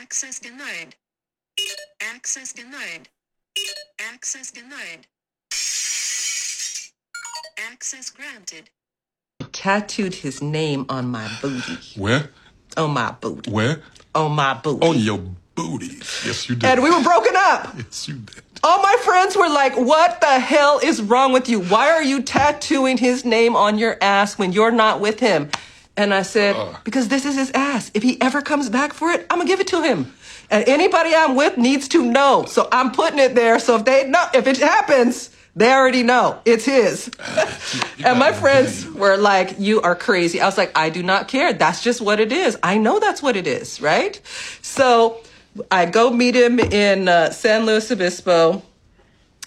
Access denied. Access denied. Access denied. Access granted. Tattooed his name on my booty. Where? On my booty. Where? On my booty. On your booty. Yes, you did. and we were broken up. Yes, you did. All my friends were like, What the hell is wrong with you? Why are you tattooing his name on your ass when you're not with him? And I said, Because this is his ass. If he ever comes back for it, I'm gonna give it to him. And anybody I'm with needs to know. So I'm putting it there. So if they know, if it happens, they already know it's his. and my friends were like, You are crazy. I was like, I do not care. That's just what it is. I know that's what it is, right? So I go meet him in uh, San Luis Obispo.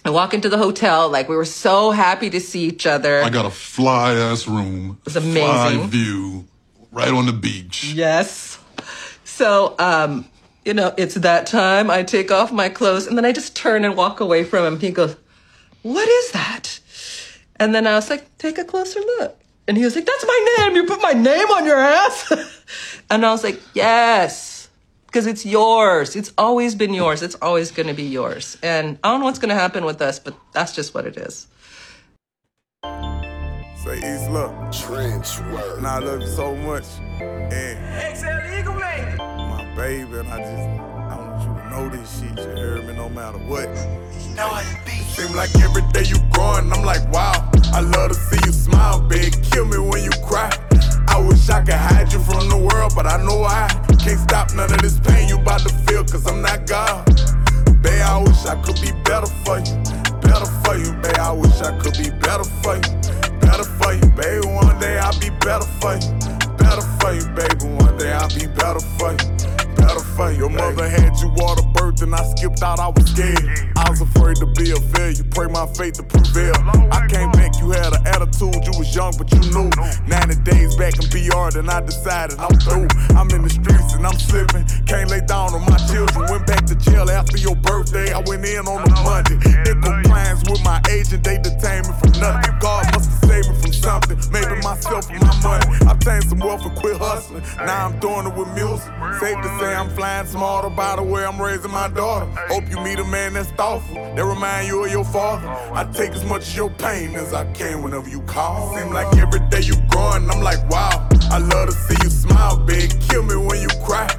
I walk into the hotel. Like, we were so happy to see each other. I got a fly ass room. It's amazing. Fly view, right on the beach. Yes. So, um, you know, it's that time. I take off my clothes and then I just turn and walk away from him. He goes, What is that? And then I was like, Take a closer look. And he was like, That's my name. You put my name on your ass. and I was like, Yes. Because it's yours. It's always been yours. It's always going to be yours. And I don't know what's going to happen with us, but that's just what it is. Say East look. Trench work. And I love you so much. And XL Eagle Man. my baby, and I just I want you to know this shit. You heard me no matter what. You know how to be. Seem like every day you growing, I'm like, wow. I love to see you smile, big. Kill me when you cry. I wish I could hide you from the world, but I know I can't stop none of this pain you about to feel, cause I'm not God. Babe, I wish I could be better for you. Better for you, babe. I wish I could be better for you. Better for you, baby. One day I'll be better for you. Better for you, baby. One day I'll be better for you. For. Your mother had you water birth and I skipped out, I was scared. I was afraid to be a failure. Pray my faith to prevail. I came back, you had an attitude. You was young, but you knew. 90 days back in BR, then I decided I'm through. I'm in the streets and I'm slipping. Can't lay down on my children. Went back to jail after your birthday. I went in on a Monday. Did compliance with my agent, they detained me from nothing. God must have saved me from something. Maybe myself and my money. I obtained some wealth and quit hustling. Now I'm doing it with music. Safe to say I'm flying smarter by the way I'm raising my daughter. Hope you meet a man that's thoughtful. That remind you of your father. I take as much of your pain as I can whenever you call. Seem like every day you growing, I'm like, wow. I love to see you smile, big. Kill me when you cry.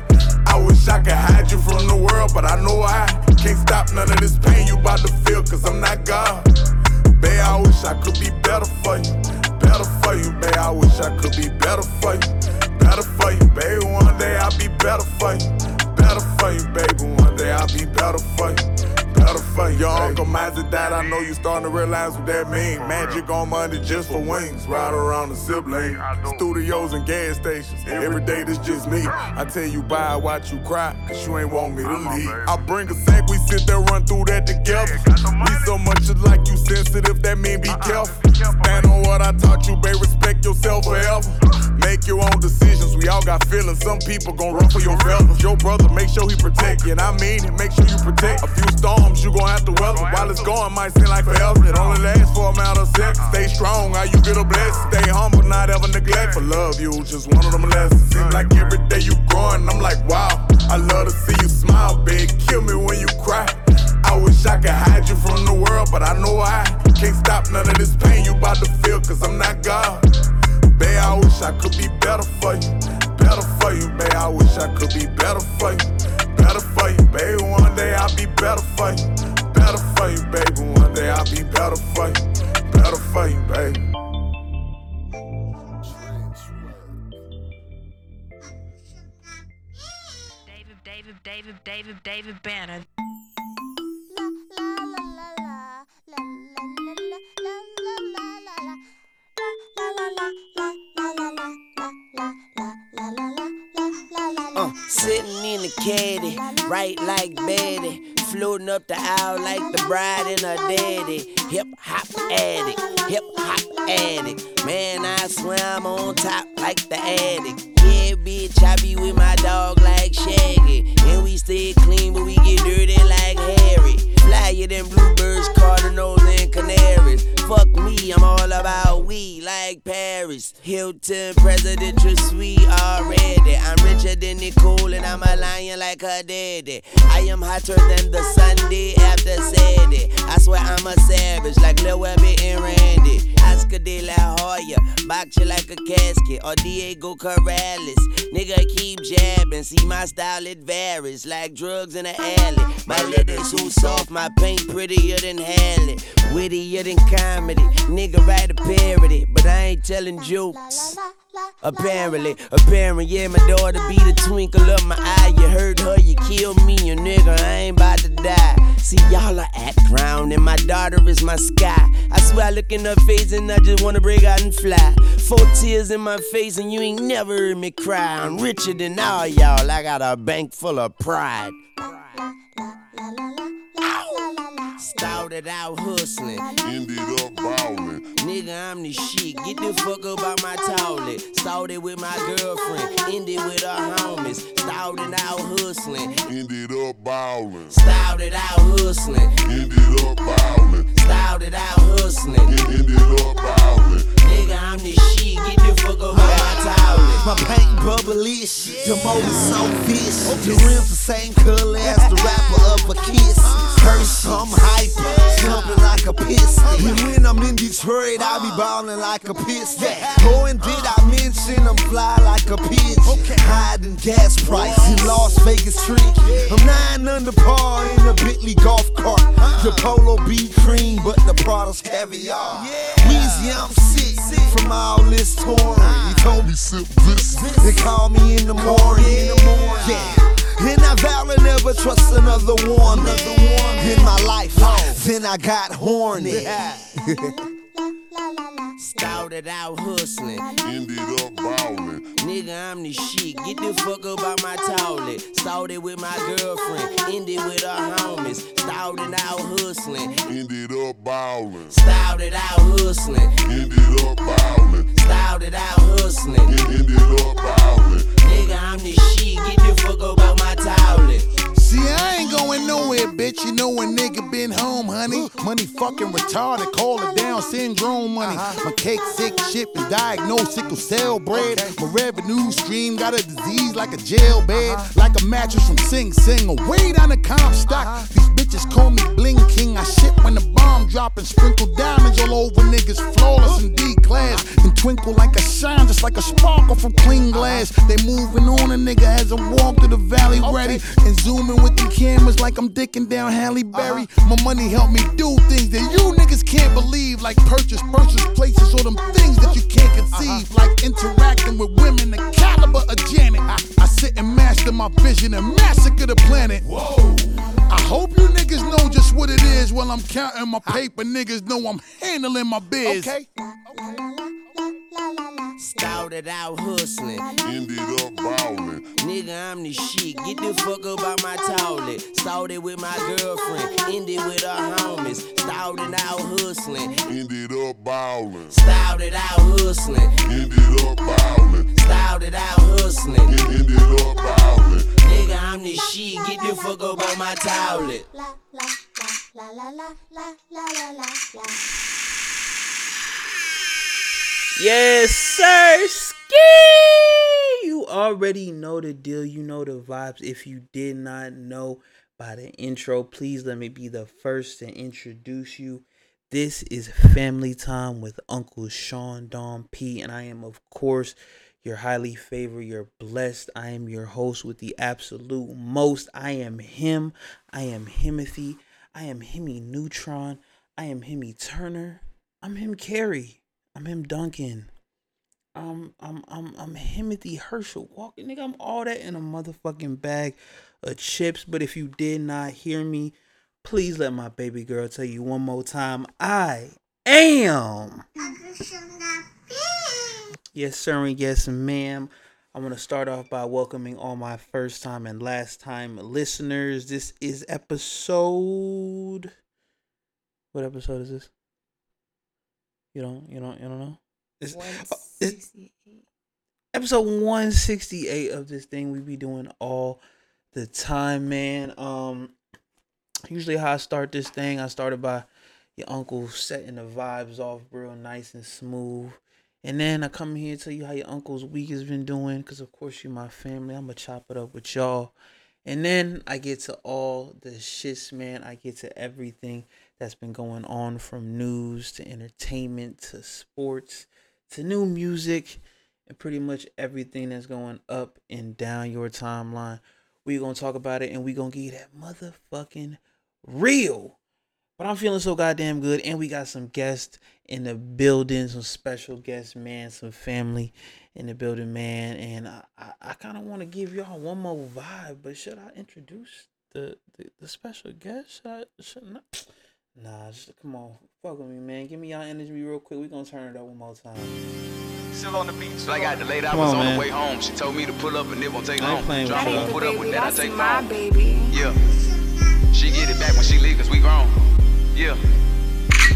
I wish I could hide you from the world, but I know I can't stop none of this pain you about to feel, cause I'm not God. Babe, I wish I could be better for you. Better for you, babe. I wish I could be better for you. Better for you, baby. One day I'll be better for you. Better for you, baby. One day I'll be better for you. Better for you. Your uncle Mazzy died, I know you starting to realize what that mean. Magic on Monday just for wings. Ride around the sibling. Studios and gas stations. Every day this just me. I tell you bye, watch you cry, cause you ain't want me to leave. I bring a sack, we sit there, run through that together. We so much alike, you sensitive, that mean be careful. Stand on what I taught you, babe, respect yourself forever. Make your own decisions, we all got feelings. Some people gon' run for your feathers. Your brother, make sure he protect you, and I mean it, make sure you protect. A few storms you gon' have to weather. While it's going, might seem like forever. It only lasts for a matter of seconds. Stay strong, how you get a blessing. Stay humble, not ever neglect. For love, you just one of them lessons. Seem like every day you growing, I'm like, wow. I love to see you smile, big. Kill me when you cry. I wish I could hide you from the world, but I know I can't stop none of this pain you about to feel, cause I'm not God. Babe, I wish I could be better for you. Better for you, babe. I wish I could be better for you. Better for you, baby. One day I'll be better for you. Better for you, baby. One day I'll be better for you. Better for you, baby. David, David, David, David, David Banner. Uh, sitting in the caddy, right like Betty. Floating up the aisle like the bride and her daddy. Hip hop addict, hip hop addict. Man, I swear I'm on top like the addict. Yeah, bitch, I be with my dog like Shaggy. And we stay clean, but we get dirty like Harry. Flyer than bluebirds, cardinals, and canaries. Fuck me, I'm all about we like Paris. Paris. Hilton, presidential suite already. I'm richer than Nicole and I'm a lion like her daddy. I am hotter than the Sunday after Saturday. I swear I'm a savage like Lil Webby and Randy. Oscar de la Hoya, box you like a casket. Or Diego Corrales. Nigga keep jabbing, see my style it varies like drugs in the alley. My letters too soft, my paint prettier than Halle. Wittier than comedy. Nigga write a parody, but I ain't telling jokes. Apparently, apparently, yeah, my daughter be the twinkle of my eye. You heard her, you kill me, you nigga, I ain't about to die. See, y'all are at ground, and my daughter is my sky. I swear I look in her face and I just wanna break out and fly. Four tears in my face, and you ain't never heard me cry. I'm richer than all y'all, I got a bank full of pride. Started out hustling, Ended up ballin'. Nigga, I'm the shit. Get the fuck up out my toilet. Started with my girlfriend, ended with her homies. Started out hustling, Ended up ballin'. started out hustling, Ended up ballin'. started out hustling. Ended up ballin'. Nigga, I'm the shit. Get the fuck up out my toilet. My paint bubbleish, the motor so vicious. The rims the same color as the rapper of a kiss. Curse, I'm hyper, jumping like a piston. And when I'm in Detroit, I be ballin' like a piston. Oh, and did I mention I'm fly like a pigeon? Hiding gas price in Las Vegas tree. I'm nine under par in a Bentley golf cart. The polo be cream, but the product's caviar. Weezy, I'm sick from all this touring. Ah. He told me sip this, they call me in the morning. Yeah. And I vow to never trust another one in my life. Then I got horny. Started out hustling. Ended up ballin'. Nigga, I'm the shit. Get the fuck up out my toilet. Started with my girlfriend, ended with her homies. Started out hustling. Ended up ballin'. Started out hustling. Ended up ballin'. Started out hustling. Ended up ballin'. Nigga, I'm the shit. Get the fuck up out my toilet. See, I ain't going nowhere, bitch. You know a nigga been home, honey. Money fucking retarded, call it down syndrome money. Uh-huh. My cake sick, ship is diagnosed sickle cell bread. My revenue stream got a disease like a jail bed, uh-huh. like a mattress from Sing Sing. Away down the comp stock. Uh-huh. These bitches call me Bling King. I shit when the bomb drop and sprinkle diamonds all over niggas, flawless and D class. And twinkle like a shine, just like a sparkle from clean glass. They moving on, a nigga has a walk to the valley ready. And zooming with the cameras like I'm dicking down Halle Berry. My money help me do things that you niggas can't believe, like purchase, purchase places, or them things that you can't conceive, like interacting with women the caliber of Janet. I, I sit and master my vision and massacre the planet. Whoa. I hope you niggas know just what it is while I'm counting my paper. Niggas know I'm handling my biz. Okay. Started out hustling. Ended up ballin'. Nigga, I'm the shit. Get the fuck up out my toilet. Started with my girlfriend, ended with her homies. Started out hustling. Ended up ballin'. Started out hustling. Ended up ballin'. Started out hustling. Ended up ballin'. Nigga, I'm the shit. Get the fuck up out my toilet. Yes, sir. Ski! You already know the deal. You know the vibes. If you did not know by the intro, please let me be the first to introduce you. This is Family Time with Uncle Sean Don P. And I am, of course, your highly favored. You're blessed. I am your host with the absolute most. I am him. I am Himothy. I am Himmy Neutron. I am Himmy Turner. I'm him Carey. I'm him Duncan. I'm I'm I'm I'm Himothy Herschel Walker. Nigga, I'm all that in a motherfucking bag of chips. But if you did not hear me, please let my baby girl tell you one more time. I am. Yes, sir, and yes, ma'am. I want to start off by welcoming all my first time and last time listeners. This is episode. What episode is this? You don't, you don't, you don't know. It's, oh, it's episode one sixty eight of this thing we be doing all the time, man. Um, usually how I start this thing, I started by your uncle setting the vibes off real nice and smooth. And then I come here to tell you how your uncle's week has been doing, because of course you're my family. I'm gonna chop it up with y'all. And then I get to all the shits, man. I get to everything that's been going on from news to entertainment to sports to new music and pretty much everything that's going up and down your timeline. We're gonna talk about it and we're gonna get that motherfucking real. But I'm feeling so goddamn good, and we got some guests in the building, some special guests, man, some family in the building, man. And I, I, I kind of want to give y'all one more vibe, but should I introduce the the, the special guest? Should I? Should not? Nah, just come on, fuck with me, man. Give me y'all energy real quick. We gonna turn it up one more time. Still on the beach. So I got delayed. I Come was on, on, the way home. She told me to pull up and it won't take I ain't long. playing with Drop you. off, put up with that. I take my phone. baby. Yeah. She get it back when she leave, cause we grown. Yeah.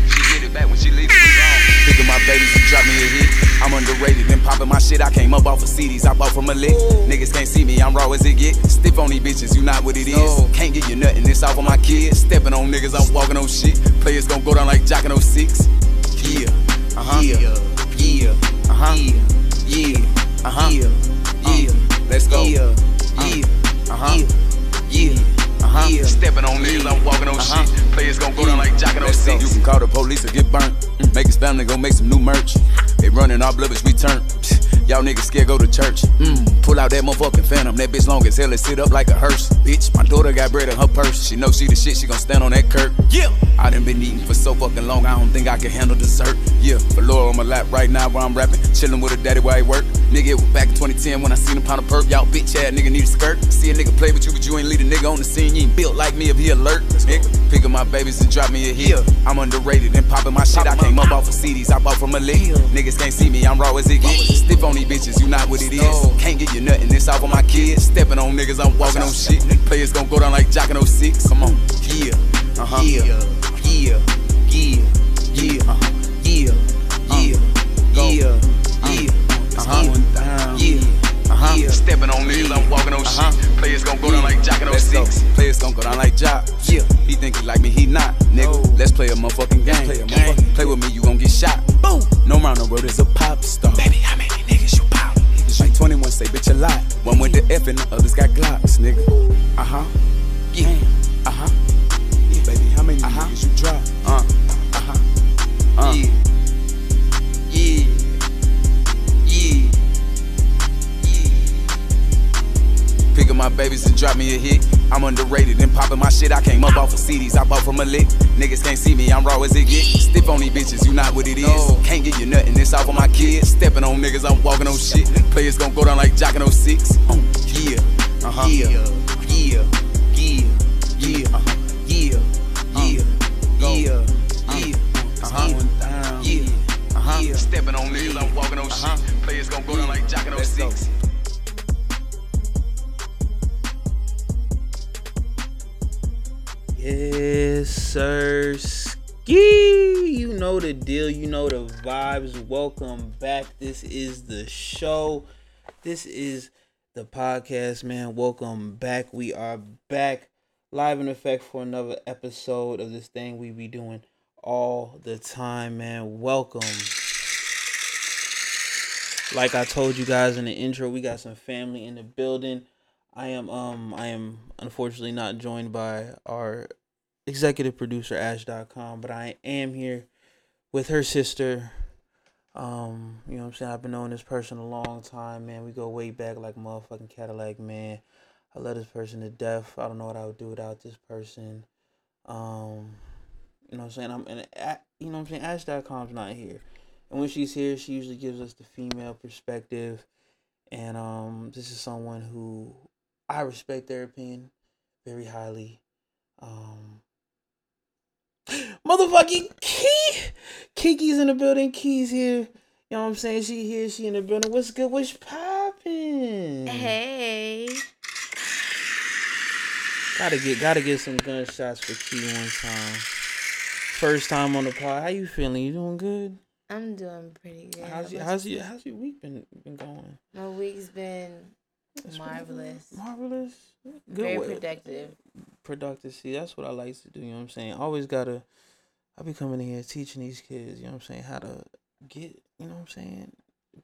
She get it back when she leave, cause we grown. Picking my babies and drop me a hit. I'm underrated and popping my shit. I came up off of CDs. I bought from a lick. Niggas can't see me. I'm raw as it get. Stiff on these bitches. You not what it is. Can't get you nothing. It's off of my kids. Stepping on niggas. I'm walking on shit. Players gon' go down like Jock in 06. Yeah. Uh huh. Yeah. Yeah. Uh huh. Yeah. Uh huh. Yeah. Yeah. Let's go. Yeah. Yeah. Uh huh. Yeah. Uh-huh. Yeah. Stepping on niggas, I'm walking on shit. Players gon' go down like Jock in 06. You can call the police or get burnt. Make his family go make some new merch. They running our blood, we turn. Y'all niggas scared go to church. Mm. Pull out that motherfucking phantom. That bitch long as hell and sit up like a hearse. Bitch, my daughter got bread in her purse. She know she the shit, she gon' stand on that curb. Yeah. I done been eating for so fucking long, I don't think I can handle dessert. Yeah, Laura on my lap right now while I'm rapping. Chillin' with her daddy while he work. Nigga, it was back in 2010 when I seen him pound a perp. Y'all bitch ass nigga need a skirt. See a nigga play with you, but you ain't lead a nigga on the scene. You ain't built like me if he alert. Nigga, pick up my babies and drop me a hit. I'm underrated and popping my shit. I came up off of CDs, I bought from a lick. Niggas can't see me, I'm raw as it gets. Stiff on these bitches, you not what it is. Can't get you nothing, it's off of my kids. Stepping on niggas, I'm walking on shit. Players gon' go down like Jock in 06. Come on, yeah, uh huh, yeah, yeah, yeah, yeah, uh huh, yeah, yeah, yeah, yeah, uh huh, yeah. Uh-huh. Stepping on niggas, I'm walking on shit. Players gon' go down like Jock in 06. Players gon' go down like Jock. Yeah. He think he like me, he not. Nigga, let's play a motherfucking game. Play, a motherfucking play with me, you gon' get shot. Boom. No round the road is a pop star. Baby, how many niggas you pop? Niggas like 21 say bitch a lot. One with the F and the others got Glocks, nigga. Uh huh. Yeah. Uh huh. Yeah, baby, how many uh-huh. niggas you drop? Uh. Uh huh. Uh. Yeah. Yeah. Yeah. My babies and drop me a hit. I'm underrated and popping my shit. I came up off of CDs. I bought from a lick. Niggas can't see me. I'm raw as it get. Stiff on these bitches. You not what it is. Can't get you nothing. It's off of my kids. Stepping on niggas. I'm walking on shit. Players gon' go down like Jock in 06. Uh, yeah. Uh huh. Yeah. Yeah. Yeah. Yeah. Uh. Yeah. Yeah. Yeah. Yeah. Uh huh. Yeah. Uh huh. Stepping on niggas. I'm walking on shit. Players gon' go down like Jock in 06. Yes, sir. Ski. You know the deal. You know the vibes. Welcome back. This is the show. This is the podcast, man. Welcome back. We are back live in effect for another episode of this thing we be doing all the time, man. Welcome. Like I told you guys in the intro, we got some family in the building. I am um I am unfortunately not joined by our executive producer Ash.com, but I am here with her sister. Um, you know what I'm saying? I've been knowing this person a long time, man. We go way back like motherfucking Cadillac, man. I love this person to death. I don't know what I would do without this person. Um, you know what I'm saying? I'm and you know I'm saying? Ash.com's not here. And when she's here, she usually gives us the female perspective. And um this is someone who I respect their opinion very highly. Um Motherfucking Key Kiki's in the building, Key's here. You know what I'm saying? She here, she in the building. What's good? What's poppin'? Hey. Gotta get gotta get some gunshots for Key one time. First time on the pod. How you feeling? You doing good? I'm doing pretty good. How's your how's your how's your week been been going? My week's been It's marvelous. Marvelous. Good Very way- productive. Productive. See, that's what I like to do. You know what I'm saying? Always gotta. I be coming in here teaching these kids. You know what I'm saying? How to get. You you know what I'm saying,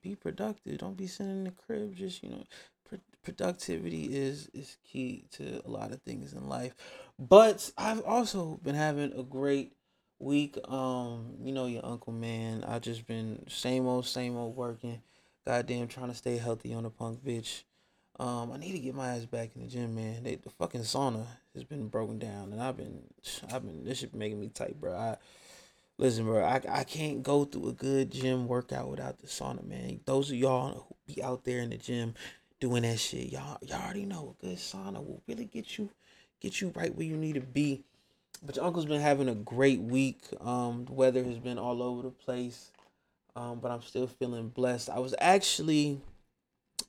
be productive. Don't be sitting in the crib. Just you know, pr- productivity is is key to a lot of things in life. But I've also been having a great week. Um, you know your uncle man. I just been same old same old working. Goddamn, trying to stay healthy on the punk bitch. Um, I need to get my ass back in the gym, man. They, the fucking sauna has been broken down, and I've been, I've been. This shit making me tight, bro. I listen, bro. I I can't go through a good gym workout without the sauna, man. Those of y'all who be out there in the gym doing that shit, y'all y'all already know a good sauna will really get you, get you right where you need to be. But your uncle's been having a great week. Um, the weather has been all over the place. Um, but I'm still feeling blessed. I was actually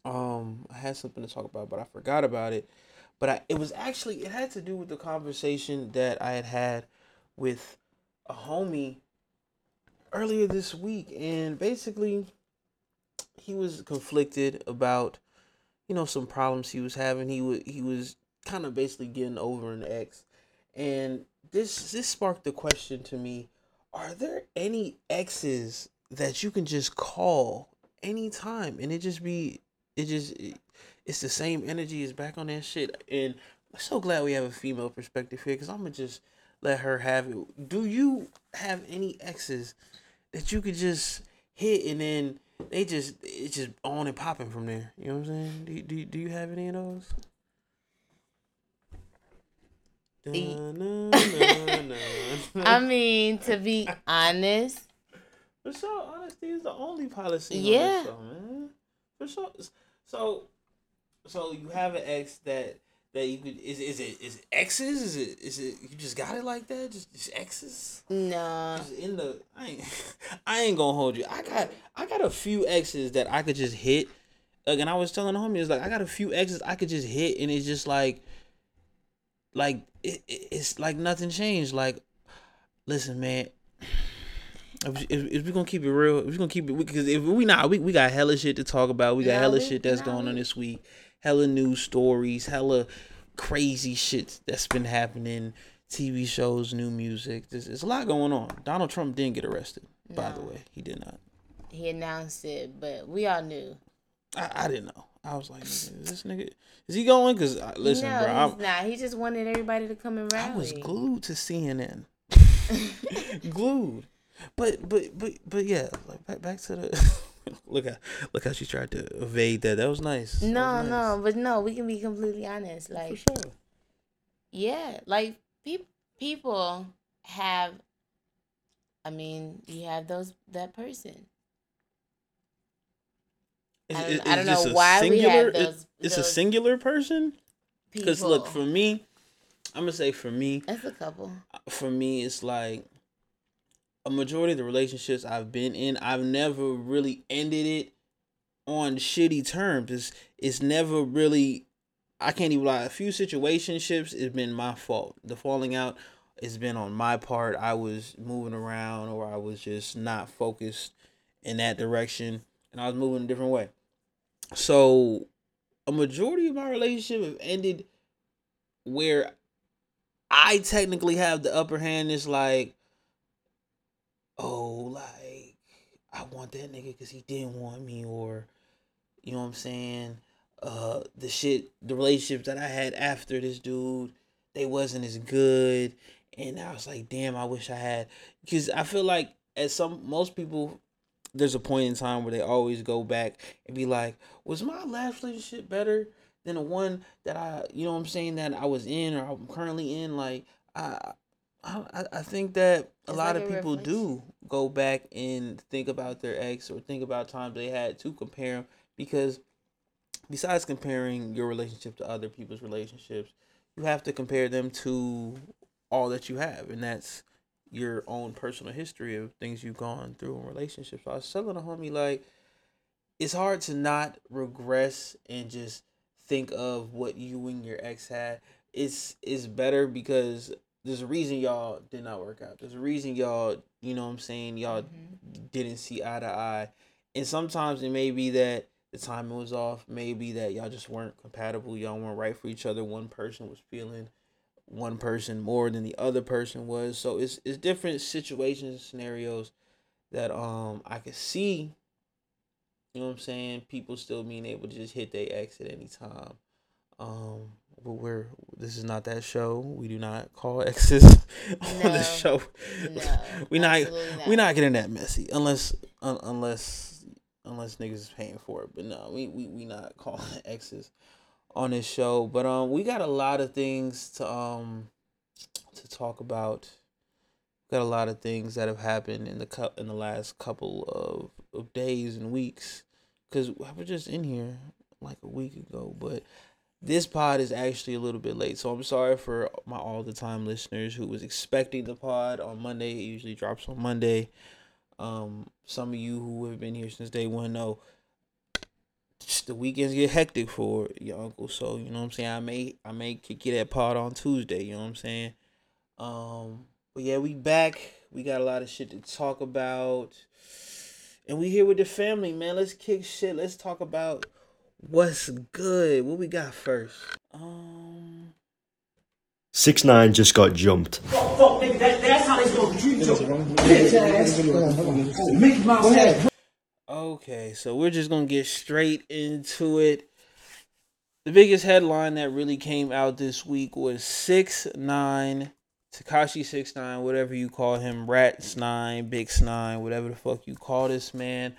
um I had something to talk about, but I forgot about it. But I it was actually it had to do with the conversation that I had had with a homie earlier this week and basically he was conflicted about you know some problems he was having. He was he was kind of basically getting over an ex. And this this sparked the question to me, are there any exes that you can just call anytime and it just be it just it, it's the same energy is back on that shit and I'm so glad we have a female perspective here because I'm gonna just let her have it. Do you have any exes that you could just hit and then they just it's just on and popping from there? You know what I'm saying? Do you- do do you have any of those? I mean, to be honest, For sure, honesty is the only policy. Yeah. on show, man. For sure. So, so you have an ex that that you could is is it is it exes? Is it is it you just got it like that? Just, just exes? no. Just in the I ain't I ain't gonna hold you. I got I got a few exes that I could just hit. Like, and I was telling the homies like I got a few exes I could just hit, and it's just like like it, it- it's like nothing changed. Like, listen, man. If, if, if we gonna keep it real, if we gonna keep it, because if we not, we, we got hella shit to talk about. We got No, hella we- shit that's no, going on this week. Hella news stories, hella crazy shit that's been happening. TV shows, new music. There's, there's a lot going on. Donald Trump didn't get arrested, by the way. He did not. He announced it, but we all knew. I, I didn't know. I was like, is this nigga, is he going? Cause uh, listen, no, bro, he's I'm, not. He just wanted everybody to come and rally. I was glued to CNN. glued. But but but but yeah, like back back to the look how look how she tried to evade that. That was nice. No, was nice. no, but no, we can be completely honest. Like, For sure. yeah, like pe- people have. I mean, you have those that person. Is- I don't- I don't know a why we have those- it- It's a singular person. Because look, for me, I'm gonna say for me, That's a couple. Uh, for me, it's like a majority of the relationships I've been in, I've never really ended it on shitty terms. It's it's never really I can't even lie. A few situationships it's been my fault. The falling out it's been on my part. I was moving around or I was just not focused in that direction and I was moving a different way. So a majority of my relationship have ended where I technically have the upper hand. It's like, oh, like I want that nigga because he didn't want me, or you know what I'm saying. Uh, the shit, the relationships that I had after this dude, they wasn't as good, and I was like, damn, I wish I had, because I feel like as some most people, there's a point in time where they always go back and be like, was my last relationship better than the one that I, you know what I'm saying, that I was in or I'm currently in? Like, I, I, I think that a lot like of a people reflection. do go back and think about their ex or think about times they had to compare them because besides comparing your relationship to other people's relationships, you have to compare them to all that you have, and that's your own personal history of things you've gone through in relationships. So I was telling a homie like it's hard to not regress and just think of what you and your ex had. It's it's better because there's a reason y'all did not work out. There's a reason y'all, you know what I'm saying, y'all didn't see eye to eye. And sometimes it may be that the timing was off, maybe that y'all just weren't compatible, y'all weren't right for each other. One person was feeling one person more than the other person was. So it's it's different situations, scenarios that um I could see You know what I'm saying? People still being able to just hit their ex at any time. Um, but we're this is not that show. We do not call exes on No. the show. No, we not, not. we not getting that messy unless un, unless unless niggas is paying for it. But no, we we, we not calling exes on this show. But um, we got a lot of things to um to talk about. Got a lot of things that have happened in the cu- in the last couple of, of days and weeks. Cause I was just in here like a week ago, but this pod is actually a little bit late, so I'm sorry for my all the time listeners who was expecting the pod on Monday. It usually drops on Monday. Um, some of you who have been here since day one know the weekends get hectic for your uncle. So you know what I'm saying. I may I may kick you that pod on Tuesday. You know what I'm saying. Um, but yeah, we back. We got a lot of shit to talk about, and we here with the family, man. Let's kick shit. Let's talk about what's good. What we got first? Um, Six nine just got jumped. Fuck, nigga, that, that's how they supposed to treat you. Bitch ass. Mickey Mouse ass. Okay, so we're just gonna get straight into it. The biggest headline that really came out this week was six nine, Tekashi six nine, whatever you call him, Rats nine, Big nine, whatever the fuck you call this man.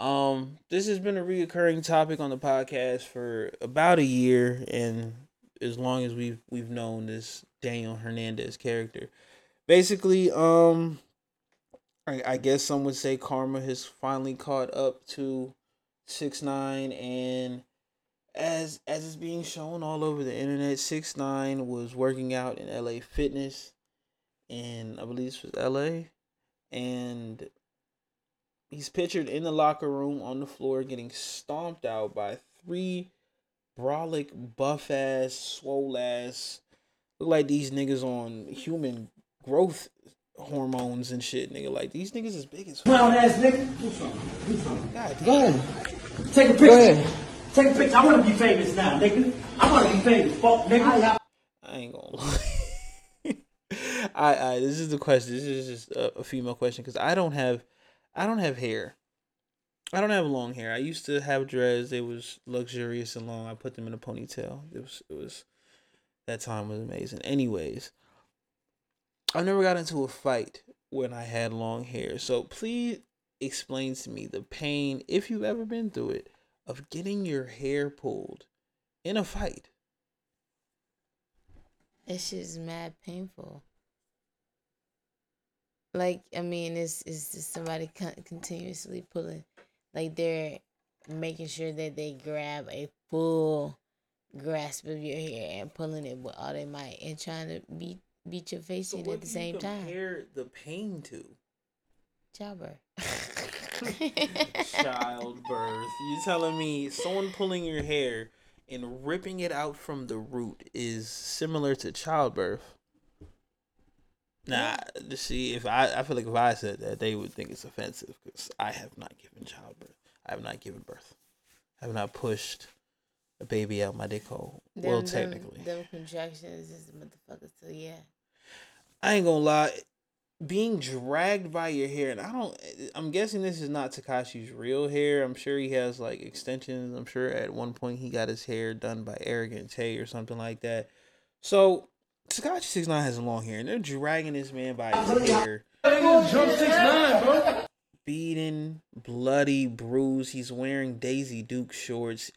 Um, this has been a reoccurring topic on the podcast for about a year, and as long as we've we've known this Daniel Hernandez character. Basically, um, I, I guess some would say karma has finally caught up to six nine, and as as is being shown all over the internet, six nine was working out in LA Fitness, and I believe this was LA, and he's pictured in the locker room on the floor getting stomped out by three brolic, buff ass, swole ass, look like these niggas on human growth hormones and shit, nigga. Like these niggas is big as Clown ass nigga. God Go ahead. Take a picture. Take a picture. I want to be famous now, nigga. I want to be famous. Fuck, nigga. I ain't gonna lie. I, I this is the question. This is just a, a female question because I don't have, I don't have hair. I don't have long hair. I used to have dreads. It was luxurious and long. I put them in a ponytail. It was it was that time was amazing. Anyways, I never got into a fight when I had long hair. So please explain to me the pain, if you've ever been through it, of getting your hair pulled in a fight. It's shit's mad painful. Like I mean, it's it's just somebody con- continuously pulling, like they're making sure that they grab a full grasp of your hair and pulling it with all they might and trying to beat beat your face in at the same time. Compare the pain to Childbirth. childbirth. You telling me someone pulling your hair and ripping it out from the root is similar to childbirth? Nah, see, if I, I feel like if I said that, they would think it's offensive because I have not given childbirth. I have not given birth. I have not pushed a baby out my dick hole. well, Them- them- technically, them contractions is motherfuckers. So yeah. I ain't gonna lie. Being dragged by your hair, and I don't. I'm guessing this is not Tekashi's real hair. I'm sure he has like extensions. I'm sure at one point he got his hair done by Arrogant Tae or something like that. So Tekashi Six Nine has long hair, and they're dragging this man by his hair, Jump six nine, bro. beaten, bloody, bruised. He's wearing Daisy Duke shorts,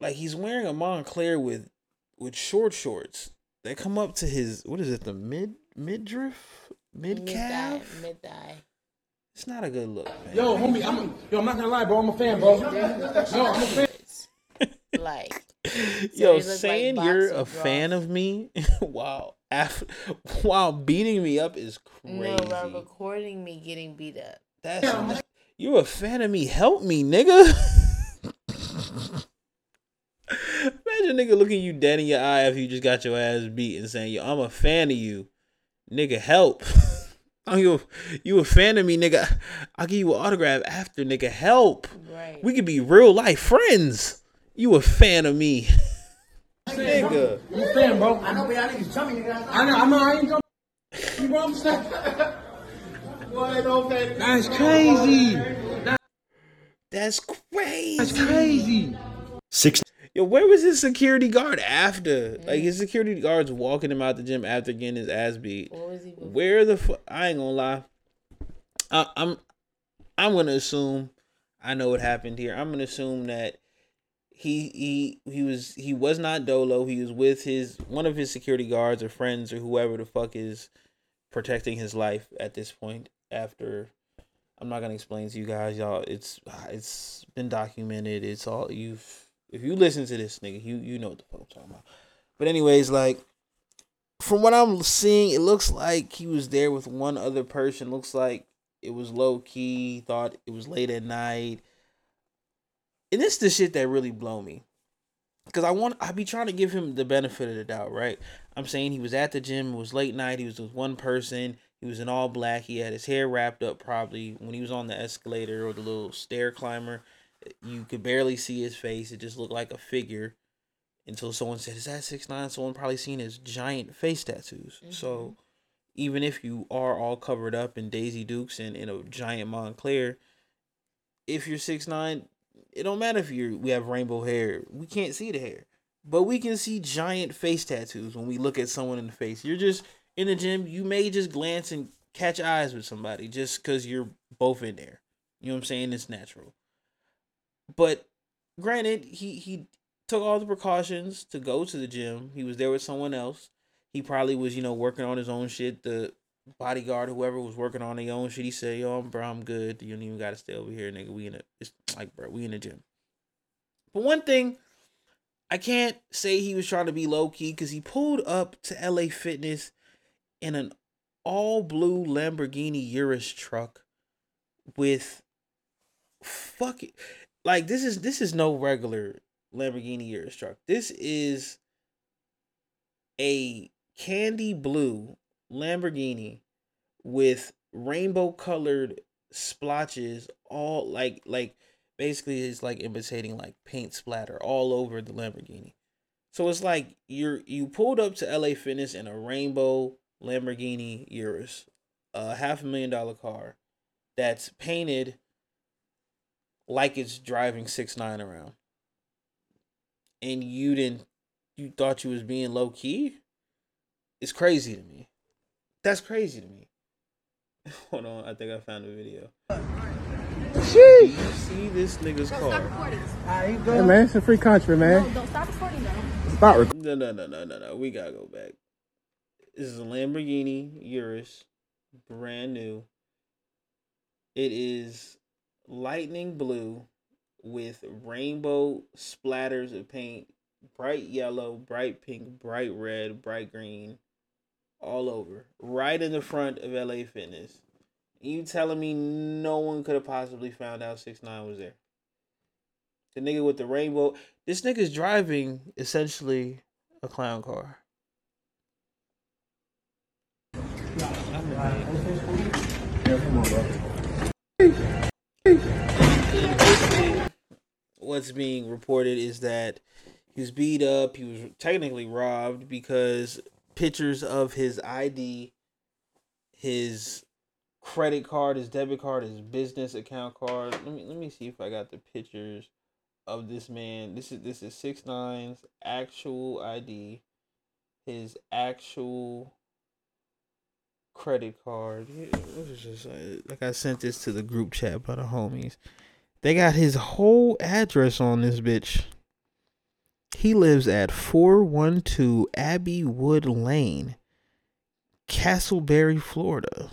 like he's wearing a Moncler with with short shorts. They come up to his what is it, the mid midriff, mid calf. Mid thigh. It's not a good look, man. Yo, homie, I'm yo, I'm not gonna lie, bro. I'm a fan, bro. Yo, I'm a fan. Like Yo, they look like saying you're a fan of me while af- while beating me up is crazy. No, recording me getting beat up. That's you a fan of me? Help me, nigga. Imagine nigga looking you dead in your eye after you just got your ass beat and saying, "Yo, I'm a fan of you, nigga. Help." Oh, you you a fan of me, nigga? I'll give you an autograph after, nigga. Help. Right. We could be real life friends. You a fan of me, nigga? I'm fan, bro. I know, but y'all niggas jumping, nigga. I know, I know, I ain't jumping. You bro, I'm saying. Boy, don't fan. That's crazy. That's crazy. That's crazy. Six Yo, where was his security guard after? Like his security guard's walking him out the gym after getting his ass beat. Where the fu- I ain't gonna lie. I, I'm I'm gonna assume I know what happened here. I'm gonna assume that he he he was he was not Dolo. He was with his one of his security guards or friends or whoever the fuck is protecting his life at this point. After I'm not gonna explain to you guys, y'all. It's it's been documented. It's all you've if you listen to this nigga, you you know what the fuck I'm talking about. But anyways, like from what I'm seeing, it looks like he was there with one other person. Looks like it was low key. Thought it was late at night, and it's the shit that really blow me. Cause I want I be trying to give him the benefit of the doubt, right? I'm saying he was at the gym. It was late night. He was with one person. He was in all black. He had his hair wrapped up. Probably when he was on the escalator or the little stair climber, you could barely see his face. It just looked like a figure until someone said, "Is that six nine? Someone probably seen his giant face tattoos. So mm-hmm. even if you are all covered up in Daisy Dukes and in a giant Moncler, if you're six nine, it don't matter if you we have rainbow hair. We can't see the hair, but we can see giant face tattoos when we look at someone in the face. You're just in the gym. You may just glance and catch eyes with somebody just because you're both in there. You know what I'm saying? It's natural. But granted, he he took all the precautions to go to the gym. He was there with someone else. He probably was, you know, working on his own shit. The bodyguard, whoever was working on their own shit, he said, "Yo, I'm, bro, I'm good. You don't even gotta stay over here, nigga. We in a, it's like, bro, we in the gym." But one thing, I can't say he was trying to be low key because he pulled up to LA Fitness in an all blue Lamborghini Urus truck with fuck it. Like this is this is no regular Lamborghini Urus truck. This is a candy blue Lamborghini with rainbow colored splotches all like like basically it's like imitating like paint splatter all over the Lamborghini. So it's like you're you pulled up to LA Fitness in a rainbow Lamborghini Urus, a half a million dollar car that's painted like it's driving six nine around. And you didn't you thought you was being low key? It's crazy to me. That's crazy to me. Hold on, I think I found a video. Sheesh. You see this nigga's car? Hey man, it's a free country, man. Don't stop recording though. Stop recording. No, no, no, no, no, no. We gotta go back. This is a Lamborghini Urus, brand new. It is lightning blue with rainbow splatters of paint, bright yellow, bright pink, bright red, bright green, all over, right in the front of LA Fitness. You telling me no one could have possibly found out six nine was there? The nigga with the rainbow. This nigga's driving essentially a clown car. What's being reported is that he was beat up. He was technically robbed because pictures of his ID, his credit card, his debit card, his business account card. Let me let me see if I got the pictures of this man. This is this is six nine's actual ID, his actual credit card. Uh, Like I sent this to the group chat by the homies. They got his whole address on this bitch. He lives at 412 Abbey Wood Lane, Casselberry, Florida.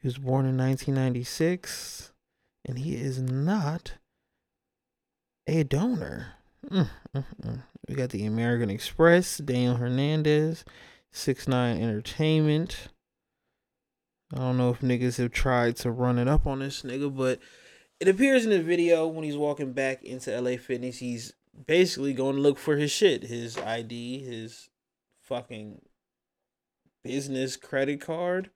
He was born in 1996, and he is not a donor. Mm, mm, mm. We got the American Express, Daniel Hernandez, Six Nine Entertainment. I don't know if niggas have tried to run it up on this nigga, but it appears in the video when he's walking back into LA Fitness, he's basically going to look for his shit, his ID, his fucking business credit card.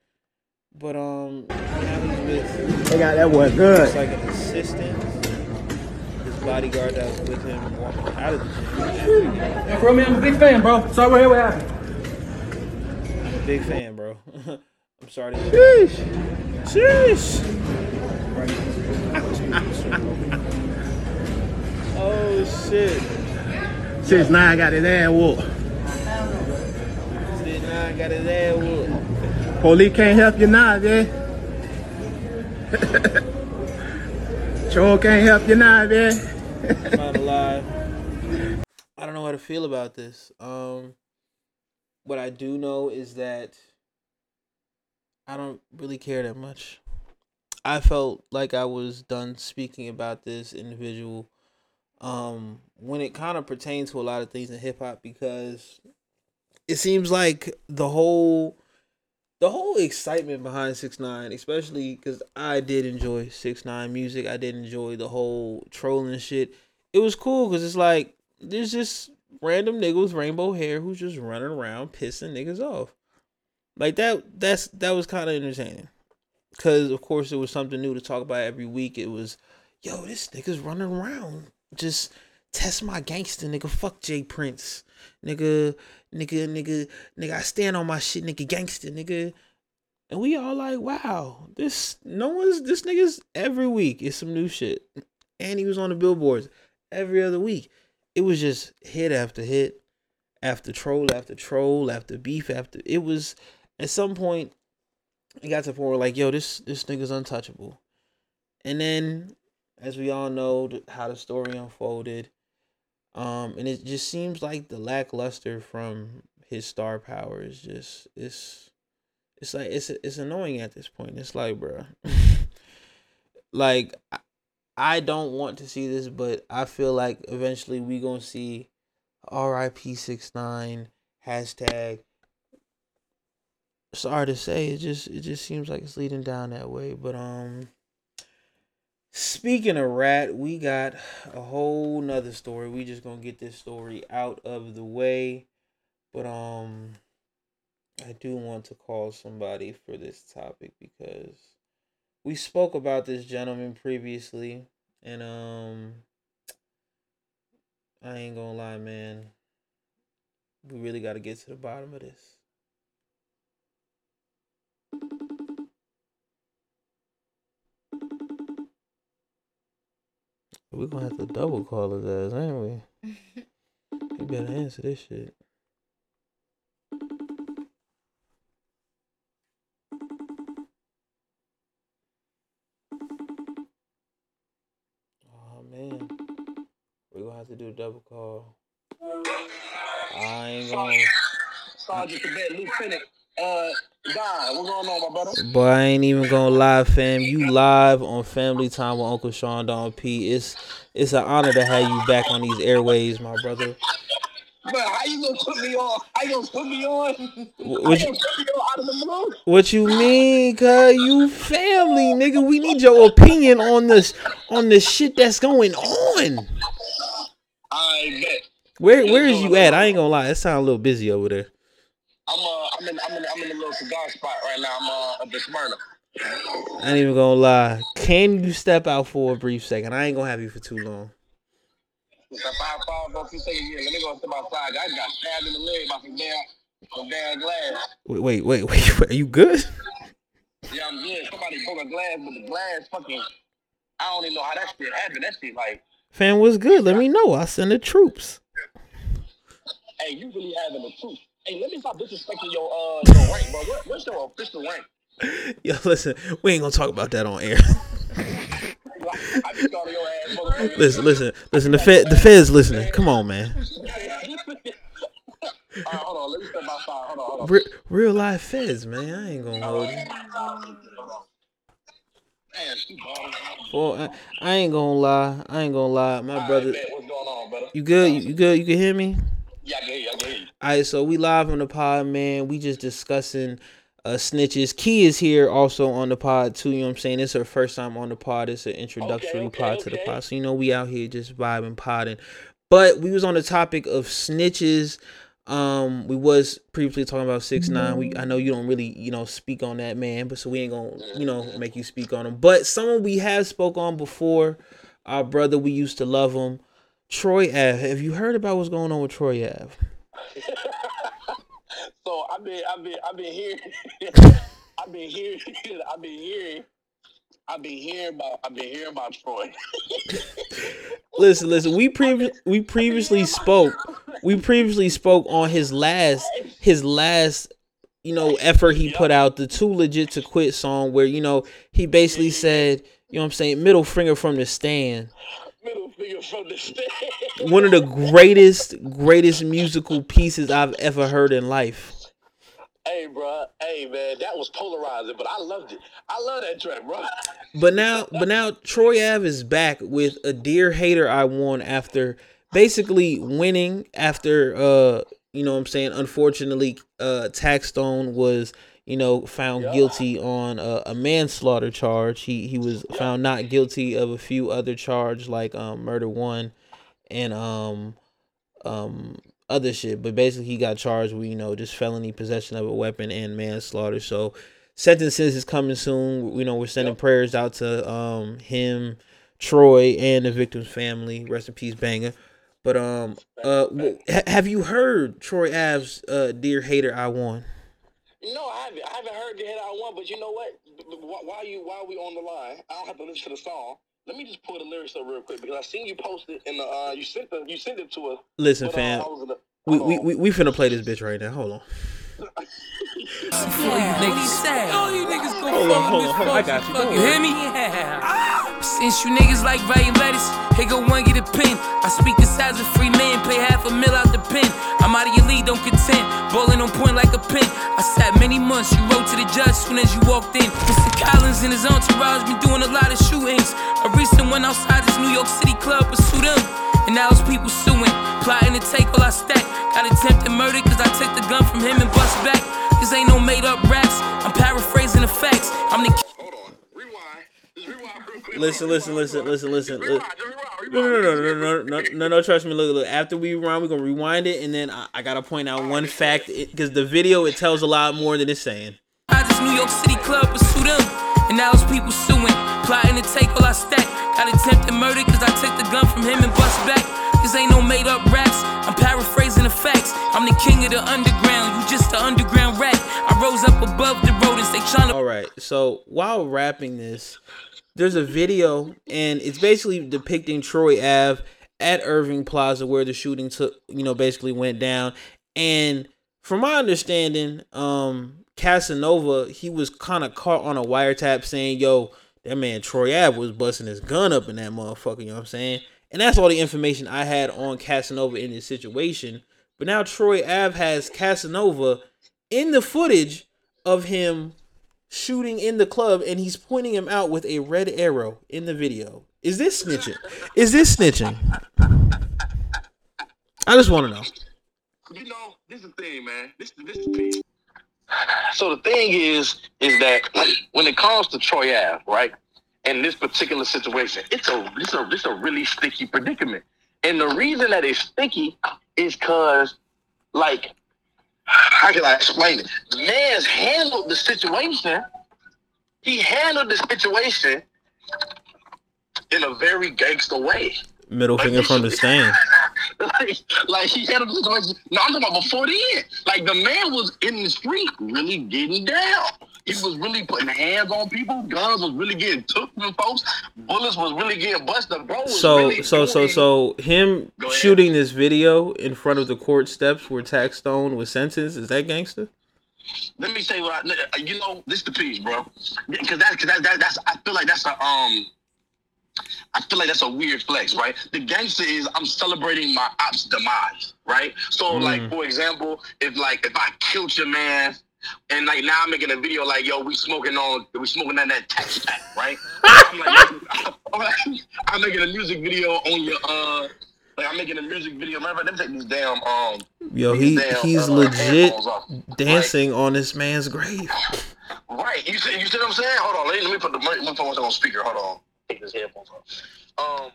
But um, now he's with. They got that one good. Looks like an assistant. His bodyguard that was with him walking out of the gym. Yeah, bro, man, I'm a big fan, bro. Sorry what what happened. I'm a big fan, bro. I'm sorry to Sheesh. Sheesh. Oh shit. Six nine got his ass whooped. Six nine got his ass whooped. Police can't help you now, man. Troll can't help you now, man. Not alive. I don't know how to feel about this. Um, what I do know is that I don't really care that much. I felt like I was done speaking about this individual um, when it kind of pertains to a lot of things in hip hop because it seems like the whole the whole excitement behind six nine, especially because I did enjoy six nine music. I did enjoy the whole trolling shit. It was cool because it's like there's just random nigga with rainbow hair who's just running around pissing niggas off. Like that. That's that was kind of entertaining. Cause of course it was something new to talk about every week. It was, yo, this nigga's running around just test my gangster nigga. Fuck Jay Prince, nigga, nigga, nigga, nigga. I stand on my shit, nigga, gangster, nigga. And we all like, wow, this no one's this nigga's every week is some new shit. And he was on the billboards every other week. It was just hit after hit, after troll after troll, after beef after it was at some point it got to the point where like, yo, this this nigga's untouchable. And then as we all know how the story unfolded, um, and it just seems like the lackluster from his star power is just it's it's like it's it's annoying at this point. It's like, bro, like I, don't want to see this, but I feel like eventually we gonna see R.I.P. six nine hashtag. Sorry to say, it just it just seems like it's leading down that way. But um, speaking of rat, we got a whole nother story. We just gonna get this story out of the way. But um, I do want to call somebody for this topic because we spoke about this gentleman previously, and um, I ain't gonna lie, man. We really got to get to the bottom of this. We're gonna have to double call his ass, ain't we? He better answer this shit. Oh man. We're gonna have to do a double call. I ain't gonna Sergeant Cadet Lieutenant uh Guy, what's going on, my brother? Boy, I ain't even gonna lie, fam. You live on Family Time with Uncle Sean Don P. It's it's an honor to have you back on these airways, my brother. But how you gonna put me on? How you gonna put me on? How you What you, put me on out of the blue? what you mean, cuz you family, nigga? We need your opinion on this on the shit that's going on. I bet. Where where is you at? I ain't gonna lie, it sound a little busy over there. I'm uh I'm in I'm in I'm in a little cigar spot right now. I'm uh up in Smyrna. I ain't even gonna lie. Can you step out for a brief second? I ain't gonna have you for too long. It's a five five go two seconds here. Let me go step outside. I got stabbed in the leg by some damn some damn glass. Wait, wait, wait, wait. Are you good? Yeah, I'm good. Somebody broke a glass, but the glass fucking I don't even know how that shit happened. That shit like, Fam, what's good? Let me know. I'll send the troops. hey, you really having the truth. Hey, let me stop disrespecting your uh your rank, bro. What, what's your official rank? Yo, listen, we ain't gonna talk about that on air. I be calling your ass motherfucker. listen, listen, listen. The Fed, the Fed's listening. Come on, man. All right, hold on. Let me step outside. Hold on, hold on. Real life Feds, man. I ain't gonna hold you. Man, she balling. For I, I ain't gonna lie. I ain't gonna lie. My brother, Man, what's going on, brother? you good? You, you good? You can hear me? Yeah, I can hear you. I can hear you. All right, so we live on the pod, man. We just discussing uh snitches. Key is here also on the pod too. You know what I'm saying? It's her first time on the pod. It's an introductory Okay, pod okay, to the pod. So you know we out here just vibing, podding. But we was on the topic of snitches. Um, we was previously talking about six nine. We I know you don't really you know speak on that man, but so we ain't gonna you know make you speak on him. But someone we have spoke on before, our brother we used to love him, Troy Ave. Have you heard about what's going on with Troy Ave? So I've been, I've been, I've been hearing, I've been hearing, I've been hearing I've been hearing about I've been hearing about Troy. Listen, listen. We previ- we previously spoke. We previously spoke on his last his last you know effort he put out the too legit to quit song where you know he basically mm-hmm. said you know what I'm saying middle finger from the stand. Middle finger from the stand. One of the greatest greatest musical pieces I've ever heard in life. Hey, bro. Hey, man, that was polarizing, but I loved it. I love that track, bro. But now, but now Troy Ave is back with a dear hater I won after basically winning after uh you know what I'm saying unfortunately uh Taxstone was you know found guilty on a, a manslaughter charge. He he was found not guilty of a few other charge like um murder one and um um other shit, but basically he got charged with you know just felony possession of a weapon and manslaughter. So sentences is coming soon. You know we're sending prayers out to um him, Troy, and the victim's family. Rest in peace, banger. But um uh have you heard Troy Ave's uh dear hater I won? No, I haven't. I haven't heard the hit I want, but you know what? B- b- wh- While you while we on the line, I don't have to listen to the song. Let me just pull the lyrics up real quick because I seen you post it in the uh you sent the you sent it to us. Listen, but, uh, fam. I the- We, we we we finna play this bitch right now. Hold on. All you niggas, all you niggas go Hold on, fuck hold Miss on, hold on. I Fuck, got you. fuck, you hear me? Yeah. Since you niggas like writing letters, here go one get a pen. I speak this size of free man, pay half a mil out the pen. I'm out of your league, don't contend. Bowling on point like a pin. I sat many months, you wrote to the judge soon as you walked in. Mr. Collins and his entourage been doing a lot of shootings. A recent one outside this New York City club pursued them. And now it's people suing, plotting to take all I stack. Got attempted murder cause I took the gun from him and bust back. This ain't no made up raps, I'm paraphrasing the facts. I'm the Listen, listen, listen, listen, listen. No, no, no, no, no, no, no, no. Trust me. Look, look. After we rewind, we're gonna rewind it, and then I, I gotta point out one fact because the video it tells a lot more than it's saying. I this New York City club pursue them. And now it's people suing, plotting to take all I stack. Got attempted murder cause I took the gun from him and bust back. This ain't no made up raps, I'm paraphrasing the facts. I'm the king of the underground, you just the underground rat. I rose up above the rodents, they tryna. All right. So while rapping this, there's a video, and it's basically depicting Troy Ave at Irving Plaza where the shooting took, you know, basically went down. And from my understanding, um, Casanova he was kind of caught on a wiretap saying, "Yo, that man Troy Ave was busting his gun up in that motherfucker." You know what I'm saying? And that's all the information I had on Casanova in this situation. But now Troy Ave has Casanova in the footage of him shooting in the club and he's pointing him out with a red arrow in the video. Is this snitching? Is this snitching? I just want to know. You know, this is the thing, man. This this is the piece. So the thing is, is that when it comes to Troy Ave, right, in this particular situation, it's a it's a it's a really sticky predicament. And the reason that it's sticky is because, like, how can I explain it? The man's handled the situation. He handled the situation in a very gangster way. Middle finger from the stand. like, like he handled the situation. No, I'm talking about before the end. Like the man was in the street, really getting down. He was really putting hands on people. Guns was really getting took from folks. Bullets was really getting busted. Bro So really so so so him shooting this video in front of the court steps where Taxstone was sentenced is that gangster? Let me say what I, you know. This the piece, bro. Because that, cause that, that, that's. I feel like that's a um. I feel like that's a weird flex, right? The gangster is I'm celebrating my ops demise, right? So like Mm. for example, if like if I killed your man and like now I'm making a video like yo we smoking on we smoking on that tax pack, right? I'm, like, I'm, like, I'm making a music video on your uh like I'm making a music video. Remember, them take these damn um Yo, he damn, he's uh, legit headphones off. dancing on this man's grave. Right. You see, you see what I'm saying? Hold on. Let me, let me put the let me put one on speaker. Hold on. Take this headphones off. Um.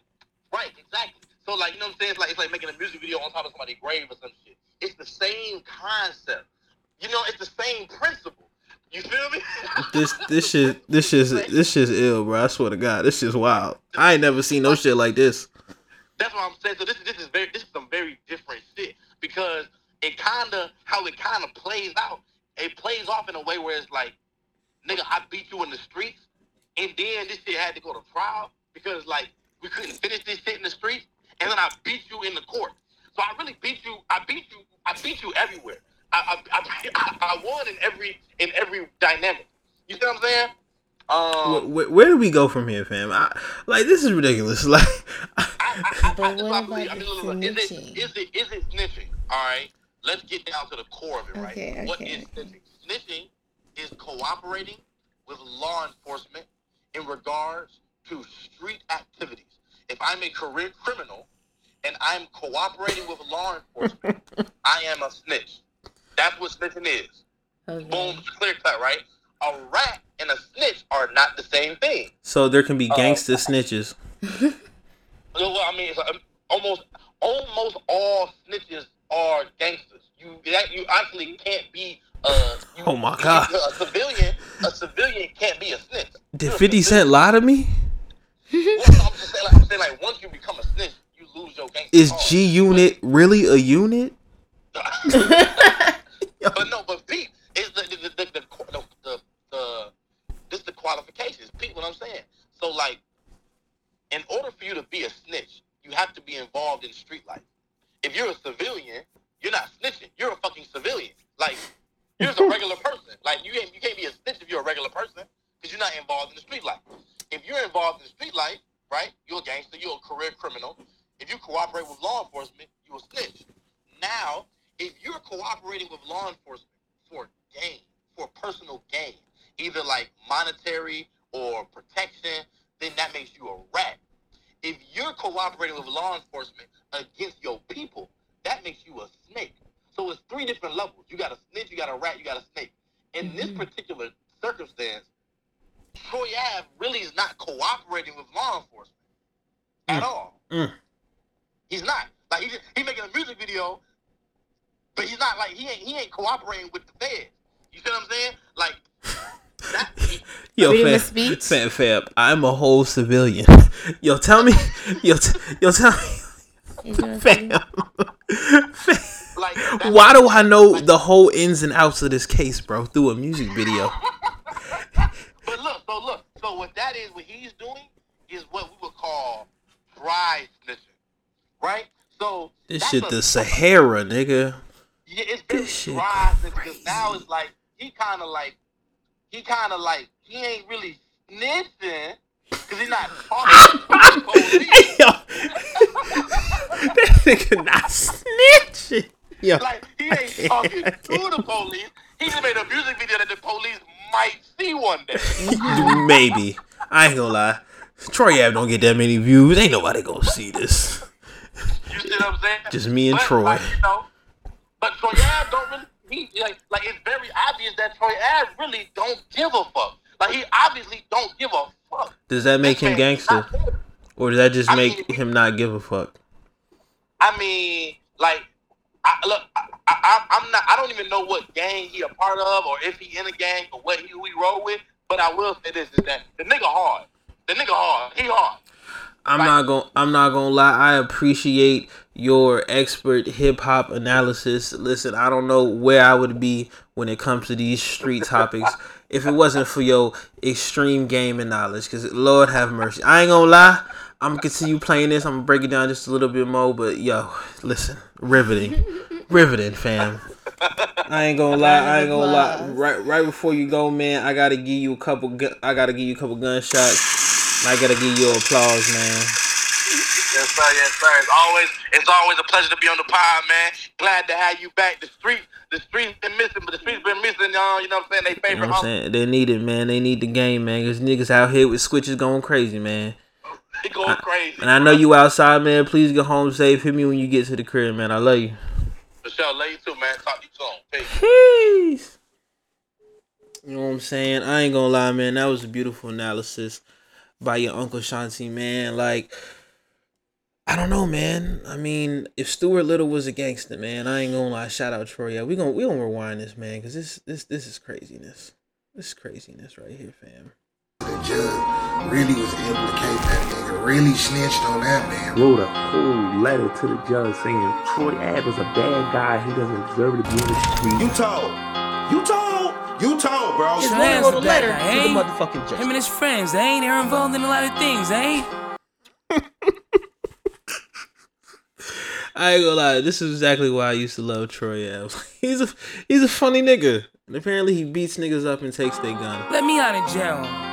Right. Exactly. So like you know what I'm saying? It's like it's like making a music video on top of somebody's grave or some shit. It's the same concept. You know, it's the same principle. You feel me? This this shit this shit this shit's ill, bro. I swear to God, this shit's wild. I ain't never seen no shit like this. That's what I'm saying. So this is this is very this is some very different shit because it kind of how it kind of plays out. It plays off in a way where it's like, nigga, I beat you in the streets, and then this shit had to go to trial because like we couldn't finish this shit in the streets, and then I beat you in the court. So I really beat you. I beat you. I beat you everywhere. I I, I, I won in every in every dynamic. You see what I'm saying? Um, Where, where do we go from here, fam? I, like this is ridiculous. Like But what about the is it snitching? is it is it snitching? All right, let's get down to the core of it, right? Okay, okay, is snitching? Snitching is cooperating with law enforcement in regards to street activities. If I'm a career criminal and I'm cooperating with law enforcement, I am a snitch. That's what snitching is. Boom, clear cut, right? A rat and a snitch are not the same thing. so, there can be Uh, gangster snitches. Well, I mean, it's, um, almost almost all snitches are gangsters. You that you actually can't be uh you, Oh my god! a civilian. A civilian can't be a snitch. Did Fifty Cent lie to me? Well, I'm just saying, like, I'm saying, like once you become a snitch, you lose your gangster. Is. G Unit really a unit? but no, but Pete is the the the the, the, the, the, this the qualifications. Pete, what I'm saying. So like, in order for you to be a snitch, you have to be involved in street life. If you're a civilian, you're not snitching. You're a fucking civilian. Like you're a regular person. Like you ain't you can't be a snitch if you're a regular person because you're not involved in the street life. If you're involved in the street life, right? You're a gangster. You're a career criminal. If you cooperate with law enforcement, you're a snitch. Now, if you're cooperating with law enforcement for gain, for personal gain, either like monetary or protection, then that makes you a rat. If you're cooperating with law enforcement against your people, that makes you a snake. So it's three different levels. You got a snitch, you got a rat, you got a snake. In this particular circumstance, Troy Ave really is not cooperating with law enforcement at all. Mm. He's not. Like he just, he making a music video, but he's not like he ain't he ain't cooperating with the feds. You see what I'm saying? Like Yo, fam, fam, fam, I'm a whole civilian. Yo, tell me, yo, t- yo, tell me, fam, fam, Like, why do I know the whole ins and outs of this case, bro, through a music video? But look, so look, so what that is, what he's doing is what we would call dry snitching, right? So This that's shit a- the Sahara, nigga. Yeah, it's shit dry because now it's like he kind of like he kind of like he ain't really snitching because he's not talking to the police. That nigga not snitching. Yo, Like he ain't talking to the police. He just made a music video that the police might see one day. maybe. I ain't gonna lie. Troy Ave don't get that many views. Ain't nobody gonna see this. You see what I'm saying? Just me and But, Troy. Like, you know, but Troy Ave don't really. He like like it's very obvious that Troy Ave really don't give a fuck. Like he obviously don't give a fuck. Does that make him gangster? Or does that just make him not give a fuck? I mean, like, I, look, I, I, I'm not. I don't even know what gang he a part of, or if he in a gang, or what he who he roll with. But I will say this: is that the nigga hard. The nigga hard. He hard. I'm not going I'm not to lie. I appreciate your expert hip hop analysis. Listen, I don't know where I would be when it comes to these street topics if it wasn't for your extreme gaming knowledge cuz Lord have mercy. I ain't to lie. I'm to continue playing this. I'm to break it down just a little bit more, but yo, listen, riveting. riveting, fam. I ain't gonna lie. I ain't gonna lie. Right, right before you go, man, I gotta give you a couple. gu- I gotta give you a couple gunshots. I gotta give you applause, man. Yes, sir. Yes, sir. It's always, it's always a pleasure to be on the pod, man. Glad to have you back. The street, the streets been missing, but the streets been missing. Uh, you know what I'm saying? They You know what I'm saying? They need it, man. They need the game, man. Cause niggas out here with switches going crazy, man. They going crazy. And I know you outside, man. Please get home safe. Hit me when you get to the crib, man. I love you. Sure. Love you too, man. Talk to you soon. Peace. Peace. You know what I'm saying? I ain't gonna lie, man. That was a beautiful analysis by your uncle Shanti, man. Like, I don't know, man. I mean, if Stuart Little was a gangster, man, I ain't gonna lie. Shout out Troy. Yeah, we gonna we gonna rewind this, man, because this this this is craziness. This is craziness right here, fam. The judge really was able to case that nigga, really snitched on that man. wrote a whole letter to the judge saying Troy Ave is a bad guy. He doesn't deserve to be in the street. You told. You told. You told, bro. His His lawyer man's wrote a the letter guy, to the motherfucking judge. Him and his friends, they ain't they're involved in a lot of things, ain't? I ain't gonna lie, this is exactly why I used to love Troy Ave. he's a he's a funny nigga. And apparently he beats niggas up and takes their gun. Let me out of jail.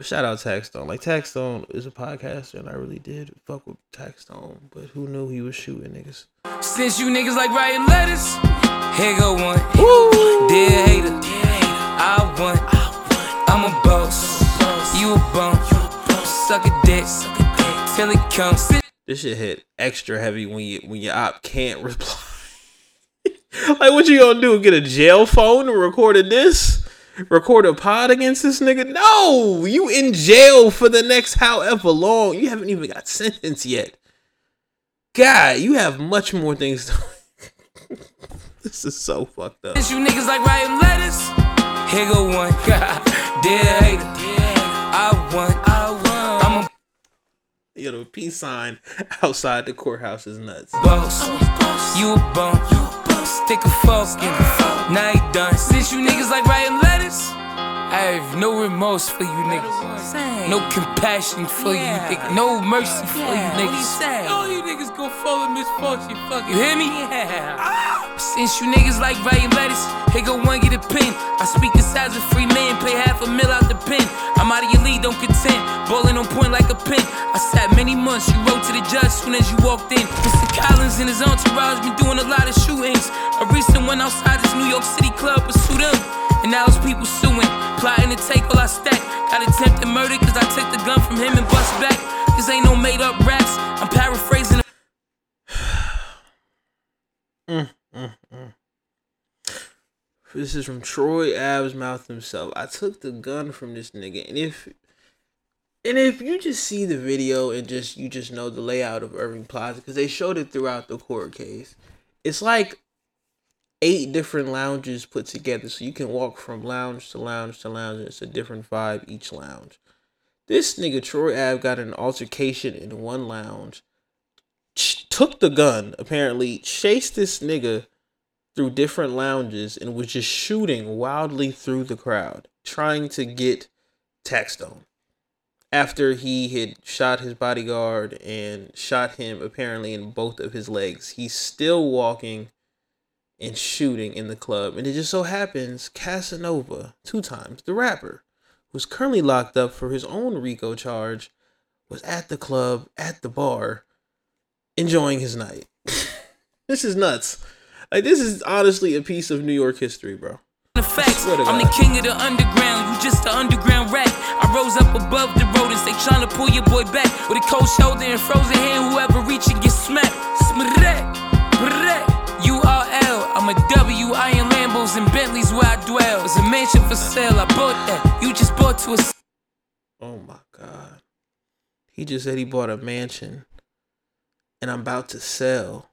Shout out Taxstone. Like Taxstone is a podcaster and I really did fuck with Taxstone, but who knew he was shooting niggas? Since you niggas like writing letters, here go one. Dear hater, I want. I'm a boss. You a bum. Suck a dick till it comes. This shit hit extra heavy when you when your op can't reply. like what you gonna do? Get a jail phone and record a this? Record a pod against this nigga? No! You in jail for the next however long. You haven't even got sentenced yet. God, you have much more things to This is so fucked up. You niggas like writing letters, here go one. Dear hater, I want. I'm a Yo, the peace sign outside the courthouse is nuts. boss. You a bum. Stick a fork in it. Now you done. Since you niggas like writing letters, I have no remorse for you niggas. No compassion for you niggas. No mercy for you niggas. All you niggas go follow misfortune. Fuck you hear me? Ah! Since you niggas like writing letters, here go one get a pin. I speak this as a free man, pay half a mil out the pen. I'm out of your league, don't contend. Bowling on point like a pin. I sat many months, you wrote to the judge soon as you walked in. Mr. Collins and his entourage been doing a lot of shootings. A recent one outside this New York City club pursued him. And now it's people suing, plotting to take all I stack. Got attempted murder cause I took the gun from him and bust back. This ain't no made up raps, I'm paraphrasing. Mm, mm, mm. This is from Troy Ave's mouth himself. I took the gun from this nigga, and if and if you just see the video and just you just know the layout of Irving Plaza because they showed it throughout the court case, it's like eight different lounges put together, so you can walk from lounge to lounge to lounge. And it's a different vibe each lounge. This nigga Troy Ave got an altercation in one lounge ch- took the gun, apparently chased this nigga through different lounges and was just shooting wildly through the crowd, trying to get Taxstone. After he had shot his bodyguard and shot him apparently in both of his legs, he's still walking and shooting in the club. And it just so happens Casanova, two times, the rapper, who's currently locked up for his own RICO charge, was at the club, at the bar, enjoying his night. this is nuts. Like this is honestly a piece of New York history, bro. The facts, I'm the king of the underground, you just the underground rat. I rose up above the rodents, they tryna pull your boy back. With a cold shoulder and frozen hand, whoever reach and get smacked. Smrek, brek, URL, I'm a W, iron Lambos and Bentleys where I dwell. It's a mansion for sale, I bought that. You just bought to a Oh my god. He just said he bought a mansion and I'm about to sell.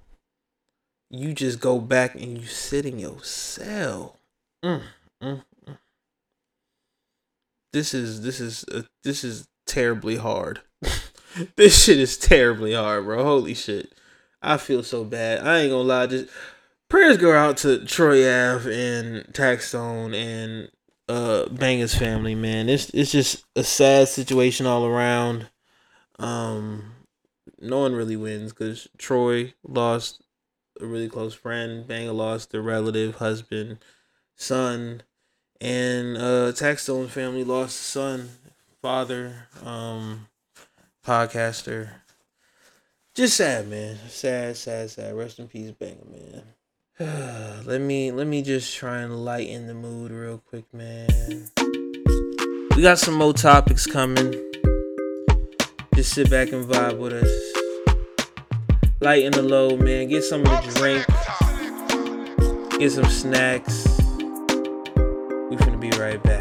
You just go back and you sit in your cell. Mm, mm, mm. This is this is uh, this is terribly hard. this shit is terribly hard, bro. Holy shit. I feel so bad. I ain't gonna lie. Just prayers go out to Troy Ave and Taxstone and uh Banger's family, man. It's it's just a sad situation all around. Um no one really wins because Troy lost a really close friend, Banger lost a relative, husband, son, and uh Taxstone's family lost a son, father, um, podcaster. Just sad, man. Sad, sad, sad. Rest in peace, Banger, man. let me let me just try and lighten the mood real quick, man. We got some more topics coming. Just sit back and vibe with us. Lighten the load, man. Get some of the drink. Get some snacks. We finna be right back.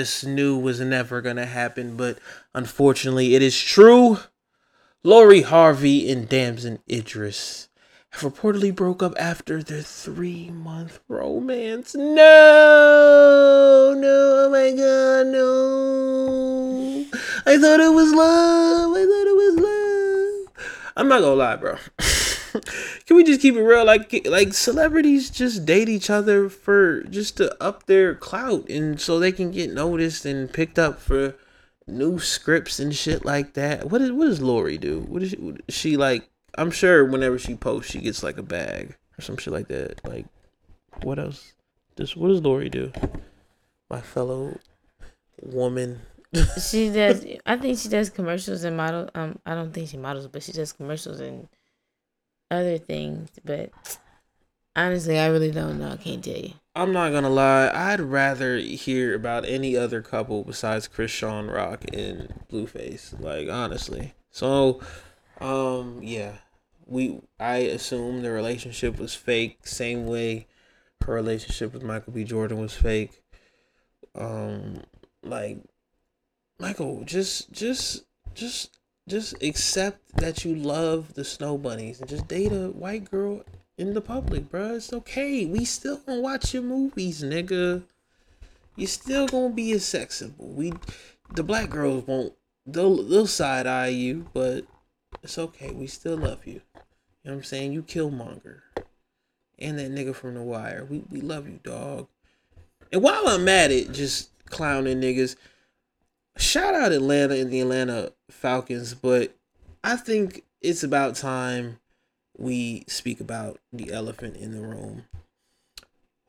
Just knew was never gonna happen, but unfortunately, it is true. Lori Harvey and Damson Idris have reportedly broke up after their three month romance. No, no, oh my god, no. I thought it was love. I thought it was love. I'm not gonna lie, bro. Can we just keep it real? Like, like celebrities just date each other for just to up their clout and so they can get noticed and picked up for new scripts and shit like that. What is what does Lori do? What is she, she like? I'm sure whenever she posts, she gets like a bag or some shit like that. Like, what else? Just what does Lori do? My fellow woman. she does. I think she does commercials and model. Um, I don't think she models, but she does commercials and other things. But honestly, I really don't know. I can't tell you. I'm not gonna lie. I'd rather hear about any other couple besides Chrisean Rock and Blueface. Like honestly. So, um, yeah, we. I assume the relationship was fake. Same way her relationship with Michael B. Jordan was fake. Um, like Michael, just, just, just, just accept that you love the snow bunnies and just date a white girl in the public, bro. It's okay. We still gonna watch your movies, nigga. You still gonna be a sex symbol. We, the black girls won't. They'll they'll side eye you, but it's okay. We still love you. You know what I'm saying? You Killmonger, and that nigga from The Wire. We we love you, dog. And while I'm at it, just clowning niggas. Shout out Atlanta and the Atlanta Falcons, but I think it's about time we speak about the elephant in the room.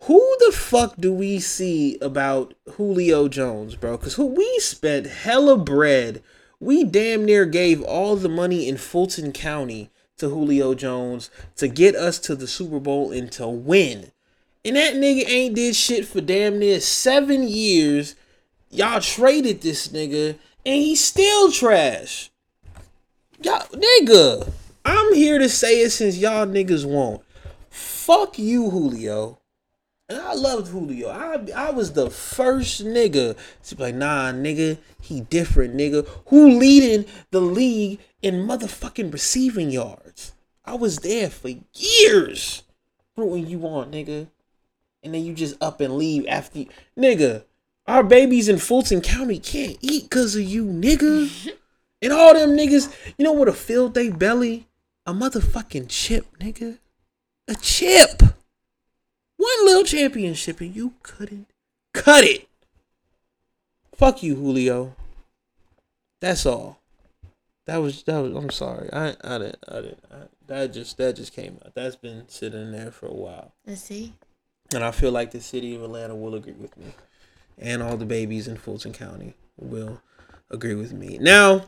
Who the fuck do we see about Julio Jones, bro? Because who we spent hella bread. We damn near gave all the money in Fulton County to Julio Jones to get us to the Super Bowl and to win. And that nigga ain't did shit for damn near seven years. Y'all traded this nigga and he's still trash. Y'all, nigga. I'm here to say it since y'all niggas won't. Fuck you, Julio. And I loved Julio. I I was the first nigga to be like, nah, nigga, he different, nigga. Who leading the league in motherfucking receiving yards? I was there for years rooting you on, nigga. And then you just up and leave after you. Nigga, our babies in Fulton County can't eat because of you, nigga. and all them niggas, you know what a filled they belly? A motherfucking chip, nigga. A chip. One little championship and you couldn't cut it. Fuck you, Julio. That's all. That was that was. I'm sorry. I I didn't I didn't. I, that just that just came out. That's been sitting there for a while. Let's see. And I feel like the city of Atlanta will agree with me, and all the babies in Fulton County will agree with me. Now,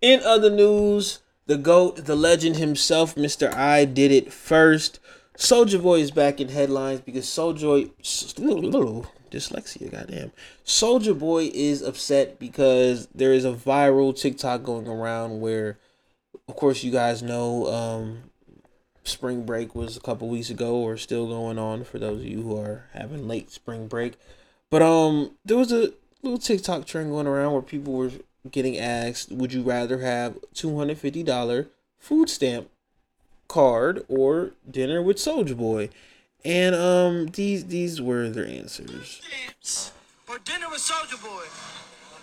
in other news, the goat, the legend himself, Mr. I did it first. Soulja Boy is back in headlines because Soldier dyslexia, goddamn. Soulja Boy is upset because there is a viral TikTok going around where, of course, you guys know, um, spring break was a couple weeks ago or still going on for those of you who are having late spring break. But um, there was a little TikTok trend going around where people were getting asked, "Would you rather have two hundred fifty dollar food stamp card or dinner with Soulja Boy?" And um, these these were their answers. Stamps Or dinner with Soulja Boy.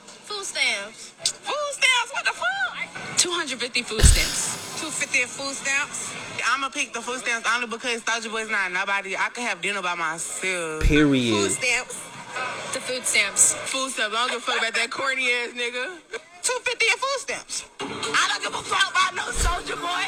Food stamps. Food stamps? What the fuck? 250 food stamps. 250 food stamps? I'ma pick the food stamps only because Soulja Boy's not nobody. I could have dinner by myself. Period. Food stamps. The food stamps. Food stamps. I don't give a fuck about that corny ass nigga. 250 in food stamps. I don't give a fuck about no Soulja Boy.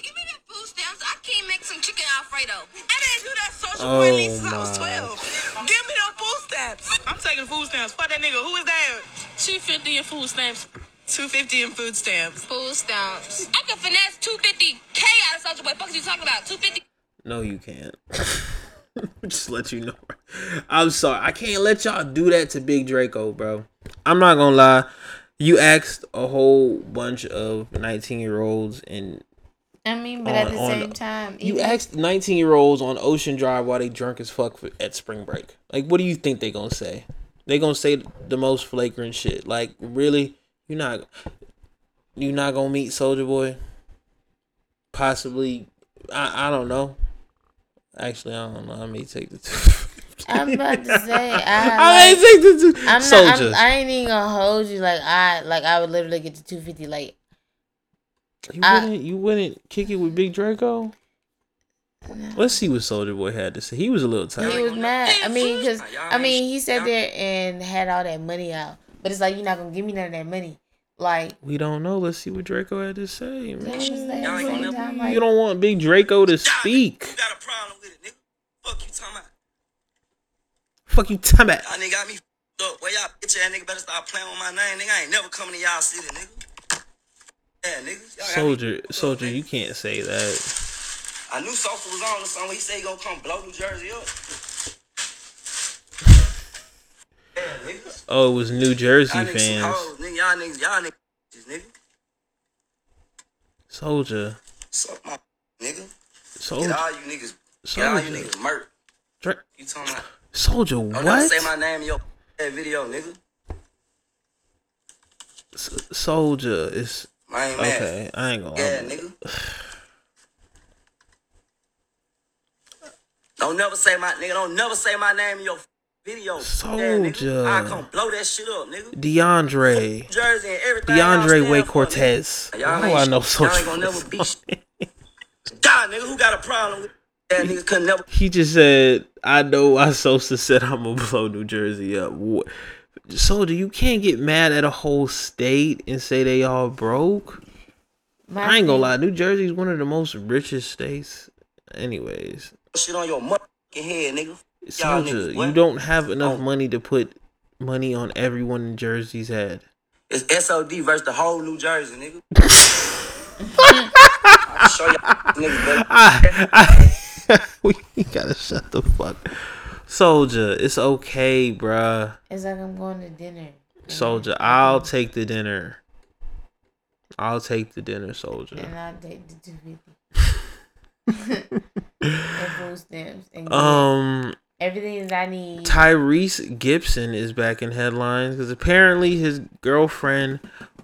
Give me that food stamps. I can't make some chicken Alfredo. I didn't do that Soldier Oh Boy at oh, least since I was my. 12. Give me them food stamps. I'm taking food stamps. Fuck that nigga. Who is that? 250 in food stamps. 250 in food stamps. Food stamps. I can finesse 250k out of Soulja Boy. Fuck you talking about? 250 No, you can't. Just let you know. I'm sorry. I can't let y'all do that to Big Draco, bro. I'm not gonna lie. You asked a whole bunch of 19 year olds and I mean, but at the on- same time, You even- asked 19 year olds on Ocean Drive why they drunk as fuck for, at spring break. Like, what do you think they gonna say? They gonna say the most flagrant shit. Like, really? You're not. You not gonna meet Soulja Boy? Possibly. I I don't know. Actually, I don't know. I may take the two. I'm about to say I, I like, may take the two. I'm not. Soulja. I'm, I ain't even gonna hold you. Like I, like I would literally get to two fifty. Like You I- wouldn't. You wouldn't kick it with Big Draco. Let's see what Soulja Boy had to say. He was a little tired. he was mad. I mean, cause I mean, he sat there and had all that money out, but it's like you're not gonna give me none of that money. Like We don't know. Let's see what Draco had to say, man. at the same time, like You don't want Big Draco to speak. Fuck you talking about? Fuck you, talking about? Y'all nigga got me f***ed up. Well, y'all bitch ass nigga better stop playing with my name. Nigga, I ain't never coming to y'all city, nigga. Yeah, nigga. Y'all got me Soulja, Soulja, you can't say that. I knew Sosa was on the song. He said he gonna come blow New Jersey up. Yeah, nigga. Oh, it was New Jersey Y'all niggas some fans. hoes, nigga. Y'all niggas, y'all niggas, nigga. Soulja, Suck my nigga. Soulja, Get all you niggas. Get all you niggas murk. Dra- You talking about? Soldier. what? Don't say my name in your video, nigga. S- Soulja is I ain't mad. okay. I ain't gonna. Yeah, nigga. Don't never say my nigga. Don't never say my name in your video. Yeah. Soulja. I come blow that shit up, nigga. DeAndre, Jersey and everything. DeAndre Way Cortez. Y'all ain't I know Y'all Soulja? ain't gonna never be. God, nigga, who got a problem with that nigga? Couldn't never. He just said, "I know why Sosa said I'm gonna blow New Jersey up." Soulja, you can't get mad at a whole state and say they all broke. My I ain't gonna lie, New Jersey's one of the most richest states. Anyways, Shit on your motherfucking head, nigga. Soulja, you don't have enough money to put money on everyone in Jersey's head. It's SOD versus the whole New Jersey, nigga. I'll show y'all. I, I, we gotta shut the fuck. Soulja, it's okay, bruh. it's like I'm going to dinner. Soulja, I'll take the dinner. I'll take the dinner, Soulja. And I'll take the two fifty. and food stamps and Um, everything that I need. Tyrese Gibson is back in headlines because apparently his girlfriend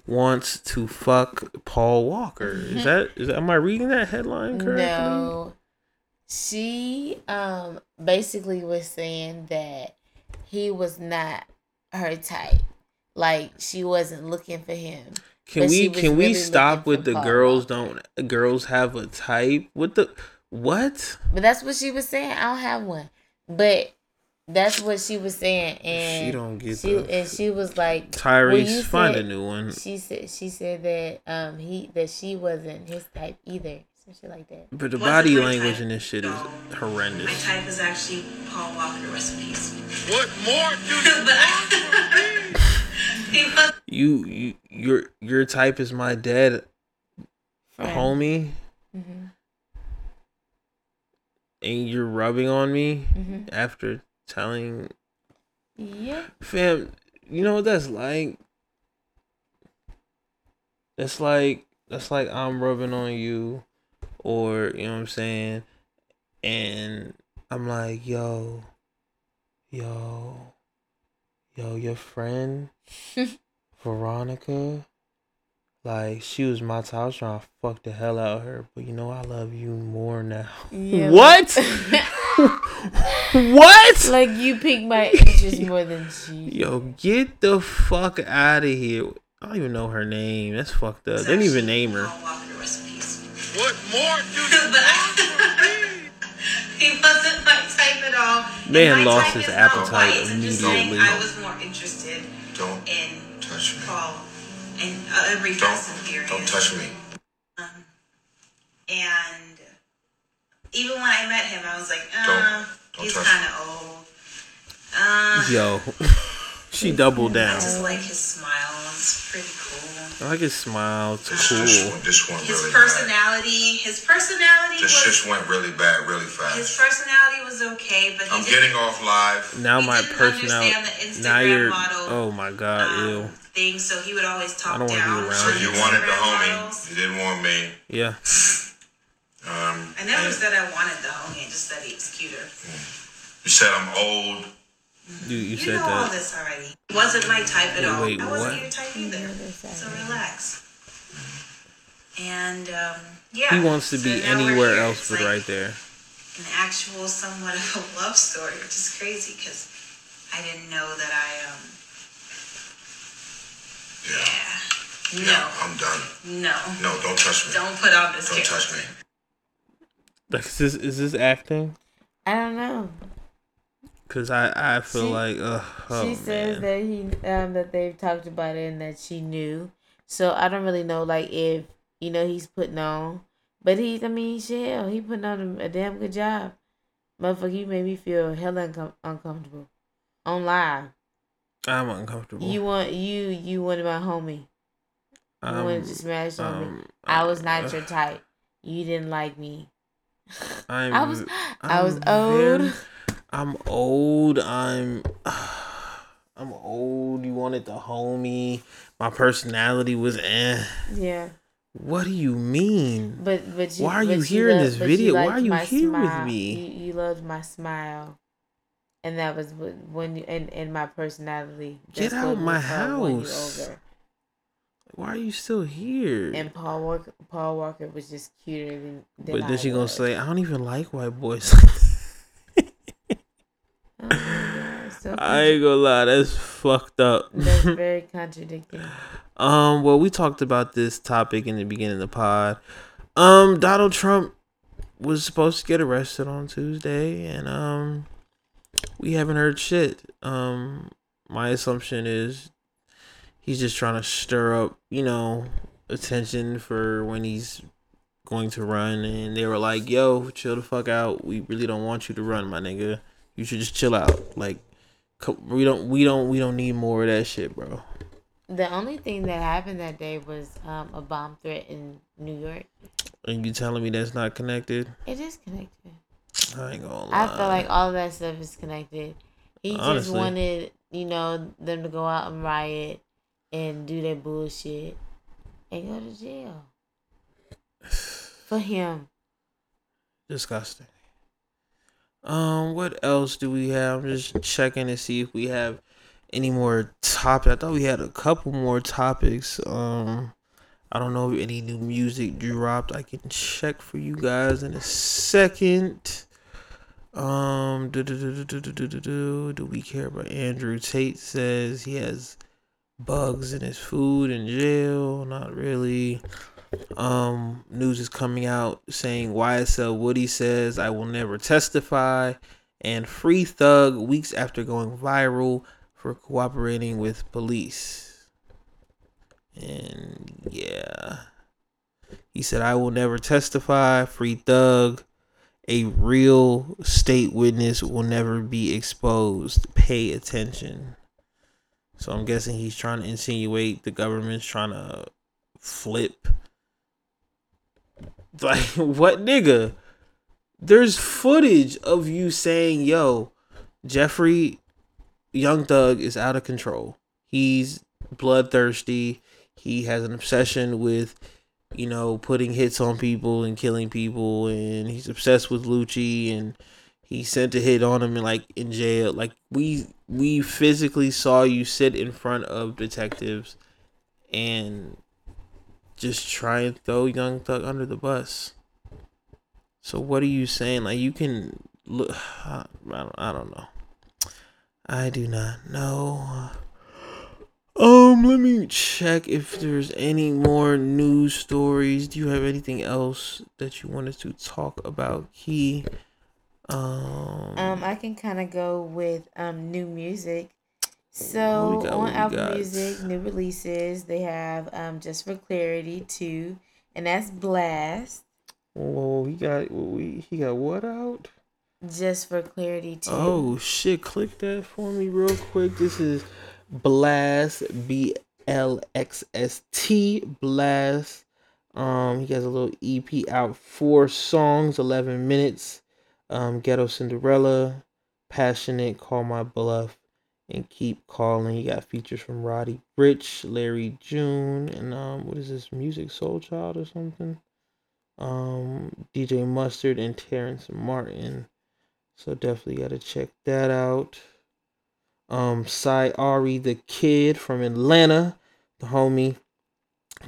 wants to fuck Paul Walker. Is that is that, am I reading that headline correctly? No. She um basically was saying that he was not her type. Like she wasn't looking for him. Can we can we stop with the Paul girls don't girls have a type? What the what? But that's what she was saying. I don't have one. But that's what she was saying, and She don't get she and she was like, Tyrese, well, find a new one. She said she said that um he that she wasn't his type either. Some shit like that. But the Wasn't body language type. in this shit is horrendous. My type is actually Paul Walker. Rest in peace. What more do you but I, he You you your your type is my dead Friend. homie, Mm-hmm. and you're rubbing on me Mhm. after telling Yeah. fam. You know what that's like? That's like that's like I'm rubbing on you, or you know what I'm saying, and I'm like, yo, yo, yo, your friend Veronica, like she was my type. I was trying to fuck the hell out of her, but you know I love you more now. Yeah, what? what? Like you piqued my interest more than she. Yo, get the fuck out of here. I don't even know her name. That's fucked up. Didn't even name her. What more do but I, he wasn't my type at all. Man my lost type his is appetite white. I'm just saying immediately. I was more interested Don't in touch me. Paul and uh, every dressing period. Don't touch me. And even when I met him, I was like, uh, don't he's kind of old. Uh, Yo, she doubled down. I just like his smile. It's pretty cool. I like his smile. It's This, cool. one, this one His really bad. personality, his personality This was just went really bad, really fast. his personality was okay, but he I'm getting off live. Now He my didn't personality. the Now you're. model, um, Oh my god, ew. thing, so he would always I talk don't want to down. be So you you. wanted the homie. You didn't want me. Yeah. I never said I wanted the homie. I just said he was cuter. You said I'm old. You, you You said know all that. this already. Wasn't my type at Wait, all. wait, I wasn't what? your type either. So relax. And um, yeah. He wants to so be anywhere else It's but like right there. An actual, somewhat of a love story, which is crazy because I didn't know that I um. Yeah. No. I'm done. No. No, don't touch me. Don't put on this Don't character. touch me. Like, is this is this acting? I don't know. Cause I I feel She- like oh she says that he um that they've talked about it and that she knew. So I don't really know like if you know he's putting on, but he I mean shit, he putting on a, a damn good job. Motherfucker, you made me feel hella uncom- uncomfortable on live. I'm uncomfortable. You want you you wanted my homie. You Um, wanted to smash on me. um, I was not uh, your type. You didn't like me. I was I was old. I'm old. I'm I'm old. You wanted the homie. My personality was eh. Yeah. What do you mean? But but you, why are but you here in this video? Why are you here with me? You, you loved my smile, and that was when you and, and my personality. Get out my house. Why are you still here? And Paul Walker, Paul Walker was just cuter than. than but then I she gonna say, I don't even like white boys. So I ain't gonna lie, that's fucked up. That's very contradicting. Um, well, we talked about this topic in the beginning of the pod. Um, Donald Trump was supposed to get arrested on Tuesday, and um, we haven't heard shit. Um, my assumption is he's just trying to stir up, you know, attention for when he's going to run. And they were like, "Yo, chill the fuck out. We really don't want you to run, my nigga. You should just chill out. Like, we don't, we don't, we don't need more of that shit, bro." The only thing that happened that day was um, a bomb threat in New York. And you telling me that's not connected? It is connected. I ain't gonna lie. I feel like all of that stuff is connected. He just wanted, you know, them to go out and riot and do that bullshit and go to jail. For him. disgusting. Um, what else do we have? I'm just checking to see if we have any more topics. I thought we had a couple more topics. Um, I don't know if any new music dropped. I can check for you guys in a second. Um, do, do, do, do we care about Andrew Tate? Says he has bugs in his food in jail. Not really. Um, news is coming out saying YSL Woody says I will never testify, and Free Thug weeks after going viral for cooperating with police. And yeah, he said I will never testify. Free Thug, a real state witness will never be exposed. Pay attention. So I'm guessing he's trying to insinuate the government's trying to flip like what nigga? There's footage of you saying yo jeffrey young thug is out of control. He's bloodthirsty. He has an obsession with you know putting hits on people and killing people and he's obsessed with lucci and he sent a hit on him and like in jail. Like we we physically saw you sit in front of detectives and just try and throw Young Thug under the bus. So what are you saying? Like you can look. I don't, know. I do not know. Um, let me check if there's any more news stories. Do you have anything else that you wanted to talk about, Key? Um, Um, I can kind of go with um new music. What So got, on Apple got? Music, new releases they have um just for clarity two, and that's Blxst. whoa, he got we he got what out? Just for clarity two. Oh shit! Click that for me real quick. This is Blxst B L X S T Blxst. Um, he has a little EP out, four songs, eleven minutes. Um, Ghetto Cinderella, Passionate, Call My Bluff, and Keep Calling. He got features from Roddy Ricch, Larry June, and um, what is this? Musiq Soulchild or something? Um, DJ Mustard and Terrace Martin. So definitely got to check that out. Um, Sy Ari, the kid from Atlanta, the homie,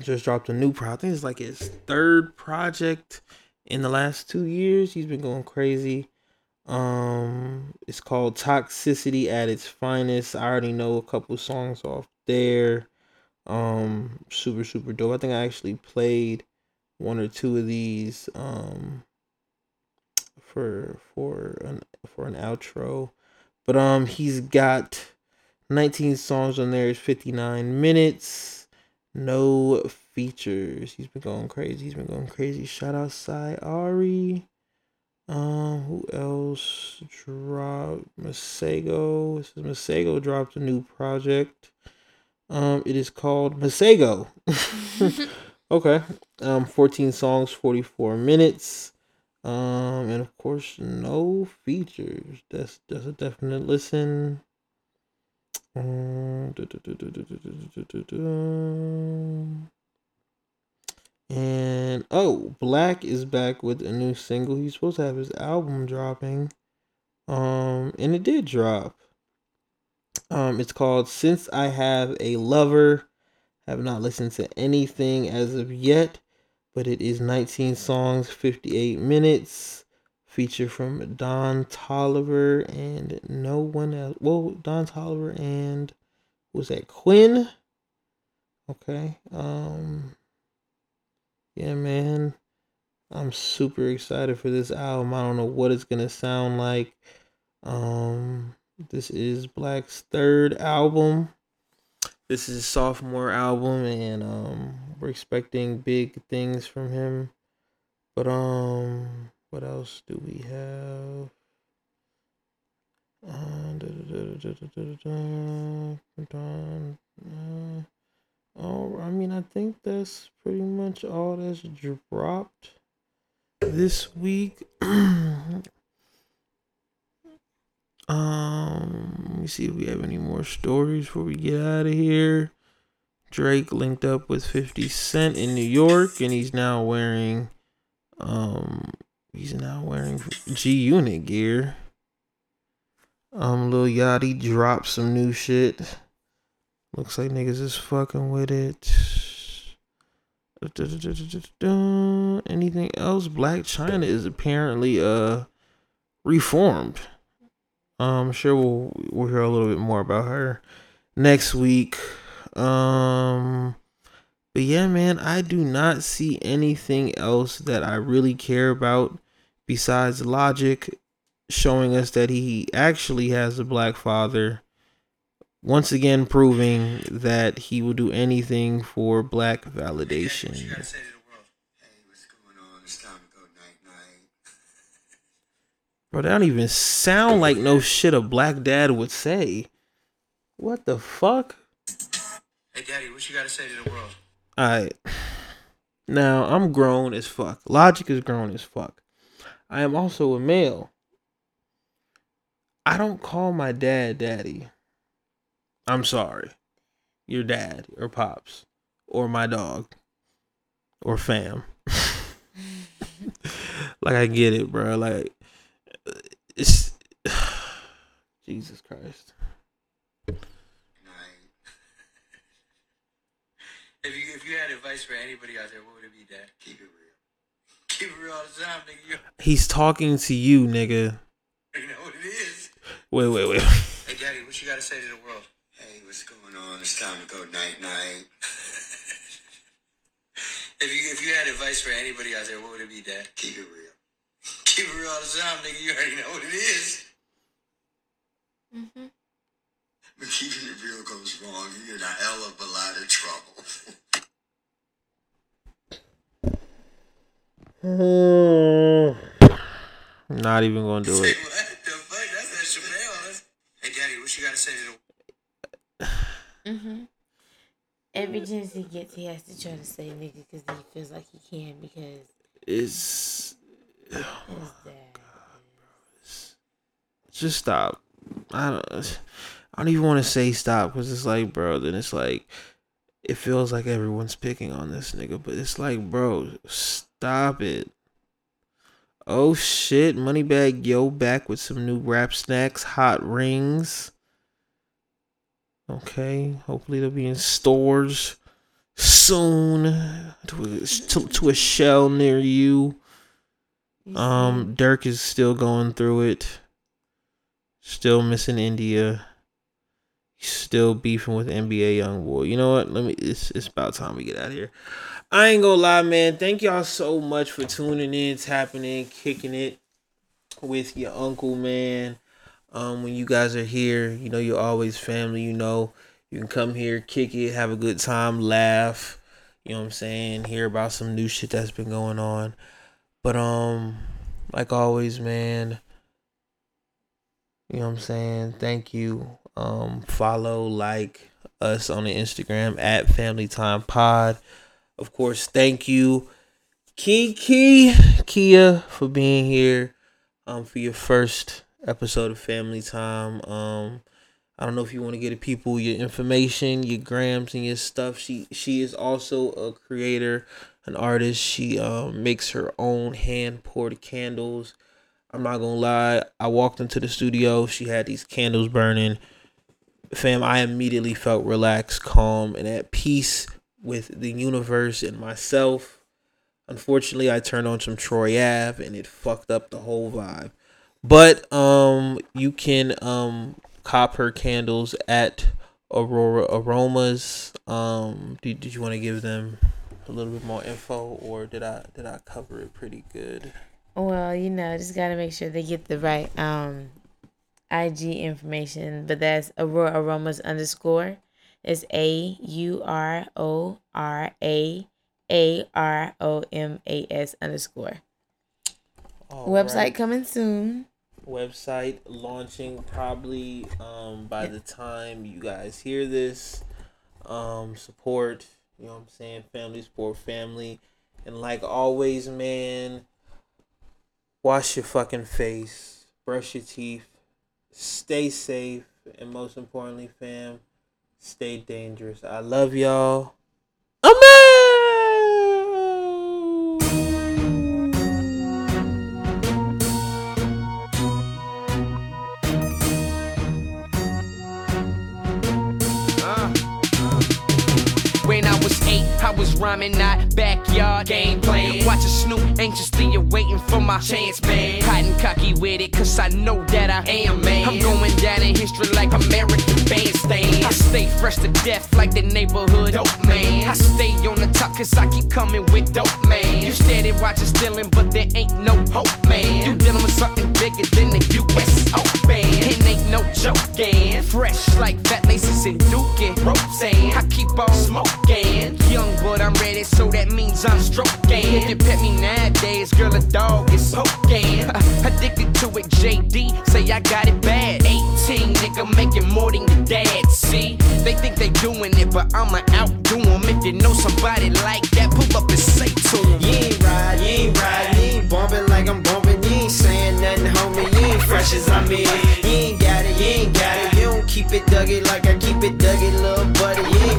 just dropped a new project. I think it's like his third project in the last two years. He's been going crazy. Um, it's called Toxicity at its finest. I already know a couple songs off there. Um, super super dope. I think I actually played one or two of these um for for an for an outro. But um he's got 19 songs on there, it's 59 minutes. No features. He's been going crazy. He's been going crazy. Shout out Sy Ari. Um, who else dropped? Masego. This is Masego dropped a new project. Um, it is called Masego. okay. Um, 14 songs, 44 minutes. Um, and of course, no features. That's that's a definite listen. Um, and oh, Black is back with a new single. He's supposed to have his album dropping. Um, and it did drop. Um, it's called Since I Have a Lover. Have not listened to anything as of yet, but it is 19 songs, 58 minutes. Feature from Don Toliver and no one else. Well, Don Toliver and was that Quinn? Okay. Um yeah, man. I'm super excited for this album. I don't know what it's gonna sound like. Um, this is 6LACK's third album. This is sophomore album, and um, we're expecting big things from him. But um, what else do we have? Uh, Oh, I mean, I think that's pretty much all that's dropped this week. um, let me see if we have any more stories before we get out of here. Drake linked up with 50 Cent in New York, and he's now wearing, um, he's now wearing G Unit gear. Um, Lil Yachty dropped some new shit. Looks like niggas is fucking with it. Anything else? Blac Chyna is apparently uh reformed. I'm sure we'll we'll hear a little bit more about her next week. Um but yeah, man, I do not see anything else that I really care about besides Logic showing us that he actually has a black father once again proving that he will do anything for black validation. Bro, that don't even sound like no shit a black dad would say. What the fuck? Hey, Daddy, what you gotta say to the world? Alright. Now, I'm grown as fuck. Logic is grown as fuck. I am also a male. I don't call my dad daddy. I'm sorry. Your dad or pops or my dog or fam. like I get it, bro. Like it's Jesus Christ. If you if you had advice for anybody out there, what would it be, Dad? Keep it real. Keep it real all the time, nigga. He's talking to you, nigga. already know what it is. Wait, wait, wait. Hey, Daddy, what you gotta say to the world? Hey, what's going on? It's time to go night night. if you if you had advice for anybody out there, what would it be, Dad? Keep it real. Keep it real all the time, nigga. You already know what it is. Mm-hmm. But keeping it real goes wrong. You're in a hell of a lot of trouble. Not even gonna do it. what the fuck? That's that Chappelle. That's... Hey, Daddy, what you gotta say to the Mm-hmm. Every chance he gets, he has to try to say nigga because he feels like he can because It's his dad. just stop. I don't. I don't even want to say stop because it's like, bro. Then it's like, it feels like everyone's picking on this nigga, but it's like, bro, stop it. Oh shit, Money Moneybagg Yo back with some new rap snacks, hot rings. Okay, hopefully they'll be in stores soon to a, to, to a shell near you. Um, Durk is still going through it. Still missing India. Still beefing with NBA YoungBoy. You know what? Let me. It's it's about time we get out of here. I ain't gonna lie, man. Thank y'all so much for tuning in, tapping in, kicking it with your uncle, man. Um, when you guys are here, you know you're always family. You know you can come here, kick it, have a good time, laugh. You know what I'm saying? Hear about some new shit that's been going on. But um, like always, man. You know what I'm saying? Thank you. Um, follow, like us on the Instagram at Family Time Pod. Of course, thank you, Kiki Kia, for being here. Um, for your first episode of Family Time. Um, I don't know if you want to get people your information, your grams, and your stuff. She she is also a creator, an artist. She um makes her own hand poured candles. I'm not gonna lie. I walked into the studio. She had these candles burning. Fam, I immediately felt relaxed, calm, and at peace with the universe and myself. Unfortunately, I turned on some Troy Ave and it fucked up the whole vibe. But um, you can um cop her candles at Aurora Aromas. Um, did, did you want to give them a little bit more info, or did I did I cover it pretty good? Well, you know, just gotta make sure they get the right um IG information, but that's Aurora Aromas underscore. It's A U R O R A A R O M A S underscore. All Website right. coming soon. Website launching probably um by the time you guys hear this. Um, support, you know what I'm saying? Family support family. And like always, man, wash your fucking face, brush your teeth, stay safe, and most importantly, fam, stay dangerous. I love y'all. When rhyming, not backyard game playing. Watching Snoop anxiously awaiting for my chance, man. Hiding cocky with it, cause I know that I am, man. I'm going down in history like American bandstand. I stay fresh to death like the neighborhood dope man. I stay on the top cause I keep coming with dope man. You steady watching stealing, but there ain't no hope, man. You dealing with something bigger than the US Open. It ain't no joking. Fresh like fat laces and duking. Ropes and I keep on smoking. Young, but I'm ready, so that means I'm stroking. If you pet me nowadays, girl, a dog is poking. Addicted to it, JD, say I got it bad. 18, nigga, making more than your dad. See, they think they doing it, but I'ma outdo them. If you know somebody like that, pull up and say to them. You ain't ride, you ain't ride, you ain't bumping like I'm bumping. You ain't saying nothing, homie. You ain't fresh as I'm in. You ain't got it, you ain't got it. You don't keep it duggy like I keep it duggy, little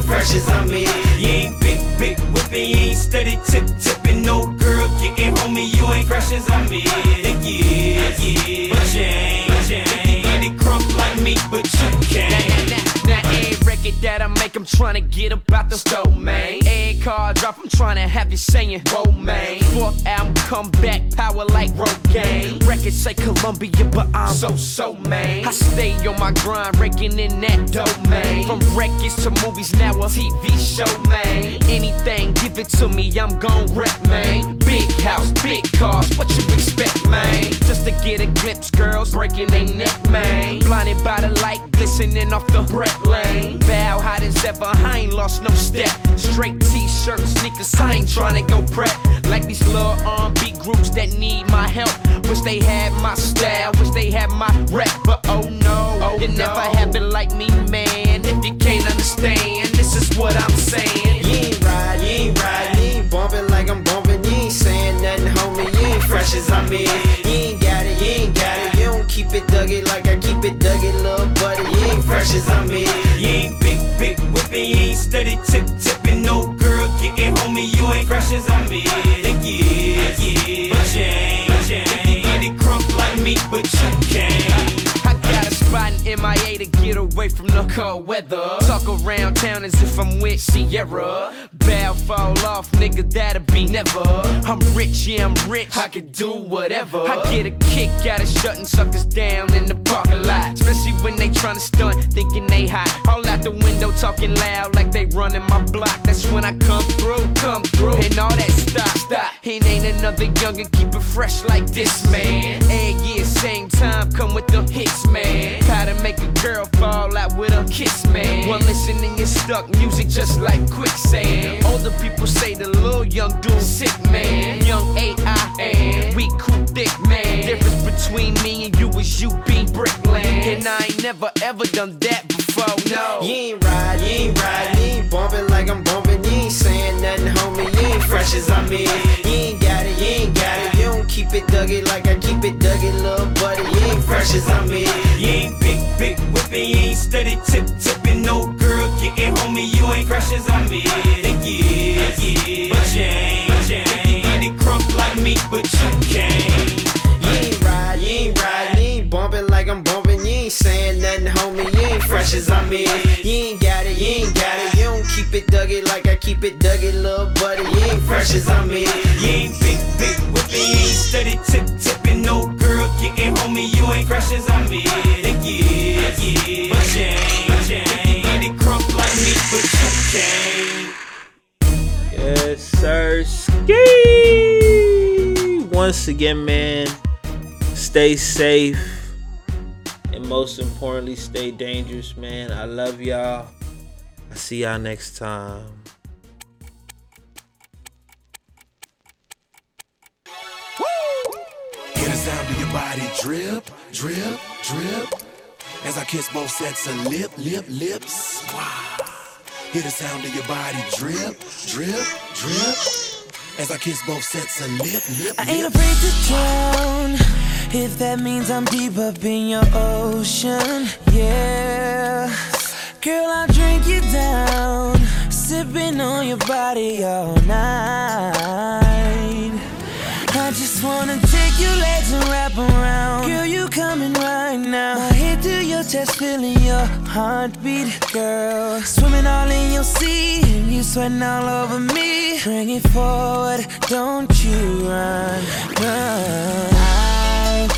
You ain't fresh as I'm. You ain't big, big whipping, you ain't steady tip tipping. No girl getting homie, you ain't as I'm in. Think you is, yeah, but you ain't. But you ain't. It crunk like me, but you can't. Now every record that I make, I'm trying to get about the stove, man. Every car drop, I'm trying to have you saying, whoa, man. Fourth album, come back, power like Rogaine. Records say Columbia, but I'm so, so, man. I stay on my grind, raking in that dough, man. From records to movies, now a TV show, man. Anything, give it to me, I'm gon' rep, man. Big house, big cars, what you expect, man? Just to get a glimpse, girls breaking their neck, man. Blinded by the light, glistening off the breath lane. Bow hot as ever, I ain't lost no step. Straight t-shirt, sneakers, I ain't tryna go prep. Like these little R&B groups that need my help. Wish they had my style, wish they had my rep, but oh no, oh, it never happened like me, man. If you can't understand, this is what I'm saying. You ain't ride, you ain't ride, you ain't bumping like I'm bumping. You ain't saying nothing, homie. You ain't fresh as I'm in. You ain't got it, you ain't got it. You don't keep it duggy like I keep it duggy, little buddy. You ain't fresh as I'm in. You big you ain't steady tip tipping. no girl getting homie, you ain't fresh as I'm you is, but you ain't, but you ain't. Get it crunk like me, but you can't. In MIA to get away from the cold weather. Talk around town as if I'm with Ciara. Bow fall off, nigga, that'll be never. I'm rich, yeah, I'm rich. I can do whatever. I get a kick out of shutting suckers down in the parking lot. Especially when they tryna stunt, thinking they hot. All out the window talking loud like they running my block. That's when I come through, come through. And all that stop, stop. It ain't another youngin' keep it fresh like this, man. And yeah, same time, come with the hits, man. To make a girl fall out with a kiss, man. One listening is stuck, music just like quicksand. Older people say the little young dude sick, man. Young AI, and we cool thick, man. Difference between me and you is you be brickland. And I ain't never ever done that before, no. You ain't ride, you ain't ride, you ain't bumping like I'm bumping. You ain't saying nothing, homie. You ain't fresh as I'm in. You ain't got it, you ain't got it. You don't keep it duggy like I keep it duggy, little buddy. You ain't fresh as I'm in. You ain't big, big whipping, you ain't steady tip tipping. No girl getting homie, you ain't fresh as I'm in. Think you is, but you ain't, but you ain't. Get it crunk like me, but you can't. You as I'm in. You ain't got it, you ain't got it. You don't keep it duggy like I keep it duggy, little buddy. You ain't as I'm in. You ain't big, big whipping, you ain't steady tip tipping. No girl getting homie, you ain't fresh I'm in. Think you is, yeah, but you but you ain't. Get it like me, but you can't. Yes, sir. Ski. Once again, man, stay safe. And most importantly, stay dangerous, man. I love y'all. I see y'all next time. Hear the sound of your body drip, drip, drip. As I kiss both sets of lip, lip, lips. Wow. Hear the sound of your body drip, drip, drip. As I kiss both sets of lip, lip, I ain't afraid to drown if that means I'm deep up in your ocean. Yeah, girl, I'll drink you down, sipping on your body all night. I just wanna take your legs and wrap around. Girl, you coming right now. My head to your chest, feeling your heartbeat, girl. Swimming all in your sea, you sweating all over me. Bring it forward, don't you run, run. I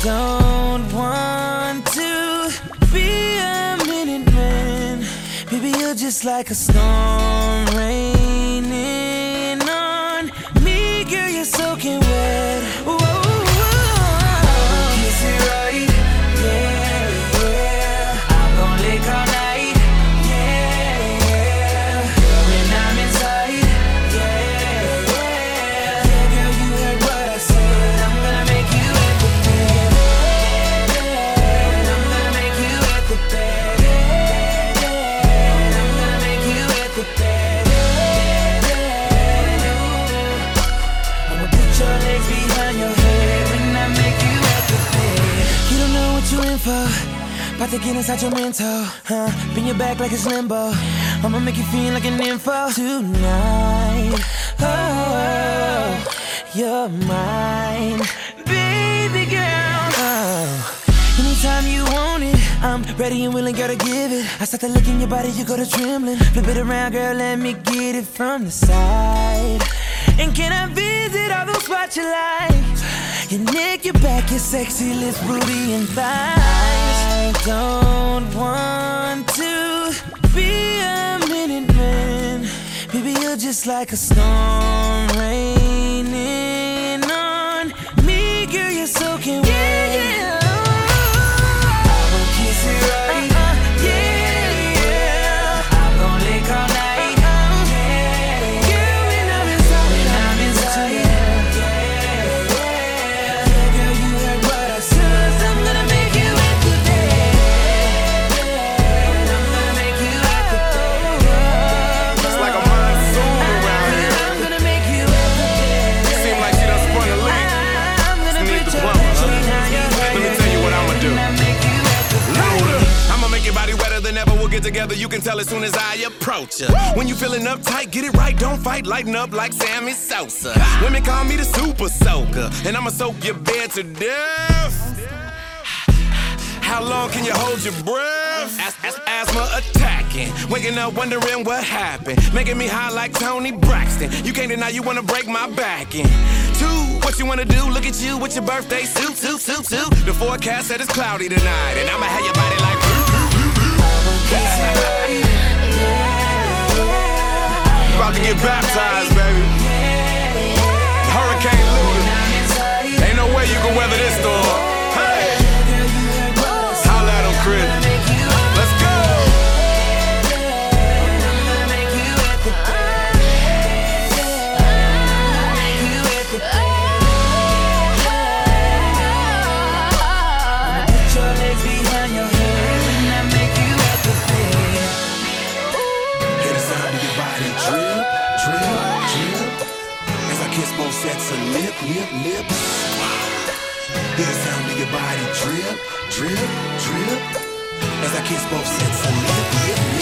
don't want to be a minute man. Baby, you're just like a storm raining on me, girl. You're soaking wet. About to get inside your mental, huh? Bend your back like it's limbo. I'ma make you feel like an info tonight. Oh, you're mine, baby girl. Oh. Anytime you want it, I'm ready and willing, girl, to give it. I start to look in your body, you go to trembling. Flip it around, girl, let me get it from the side. And can I visit all those spots you like? Your neck, your back, your sexy lips, booty, and thighs. I don't want to be a minute man. Baby, you're just like a storm raining on me, girl. You're soaking wet. I'ma together, you can tell as soon as I approach her. When you feeling uptight, get it right, don't fight, lighten up like Sammy Sosa. Women call me the super soaker, and I'ma soak your bed to death. How long can you hold your breath? As- as- asthma attacking. Waking up wondering what happened. Making me high like Toni Braxton. You can't deny you wanna break my back in. Two, what you wanna do? Look at you with your birthday suit, suit, suit, suit. The forecast said it's cloudy tonight, and I'ma have your body like. About to get baptized, baby. Hurricane Louis. Ain't no way you can weather this storm. Hear the sound of your body drip, drip, drip. As I kiss both sets of lip, lip, lips.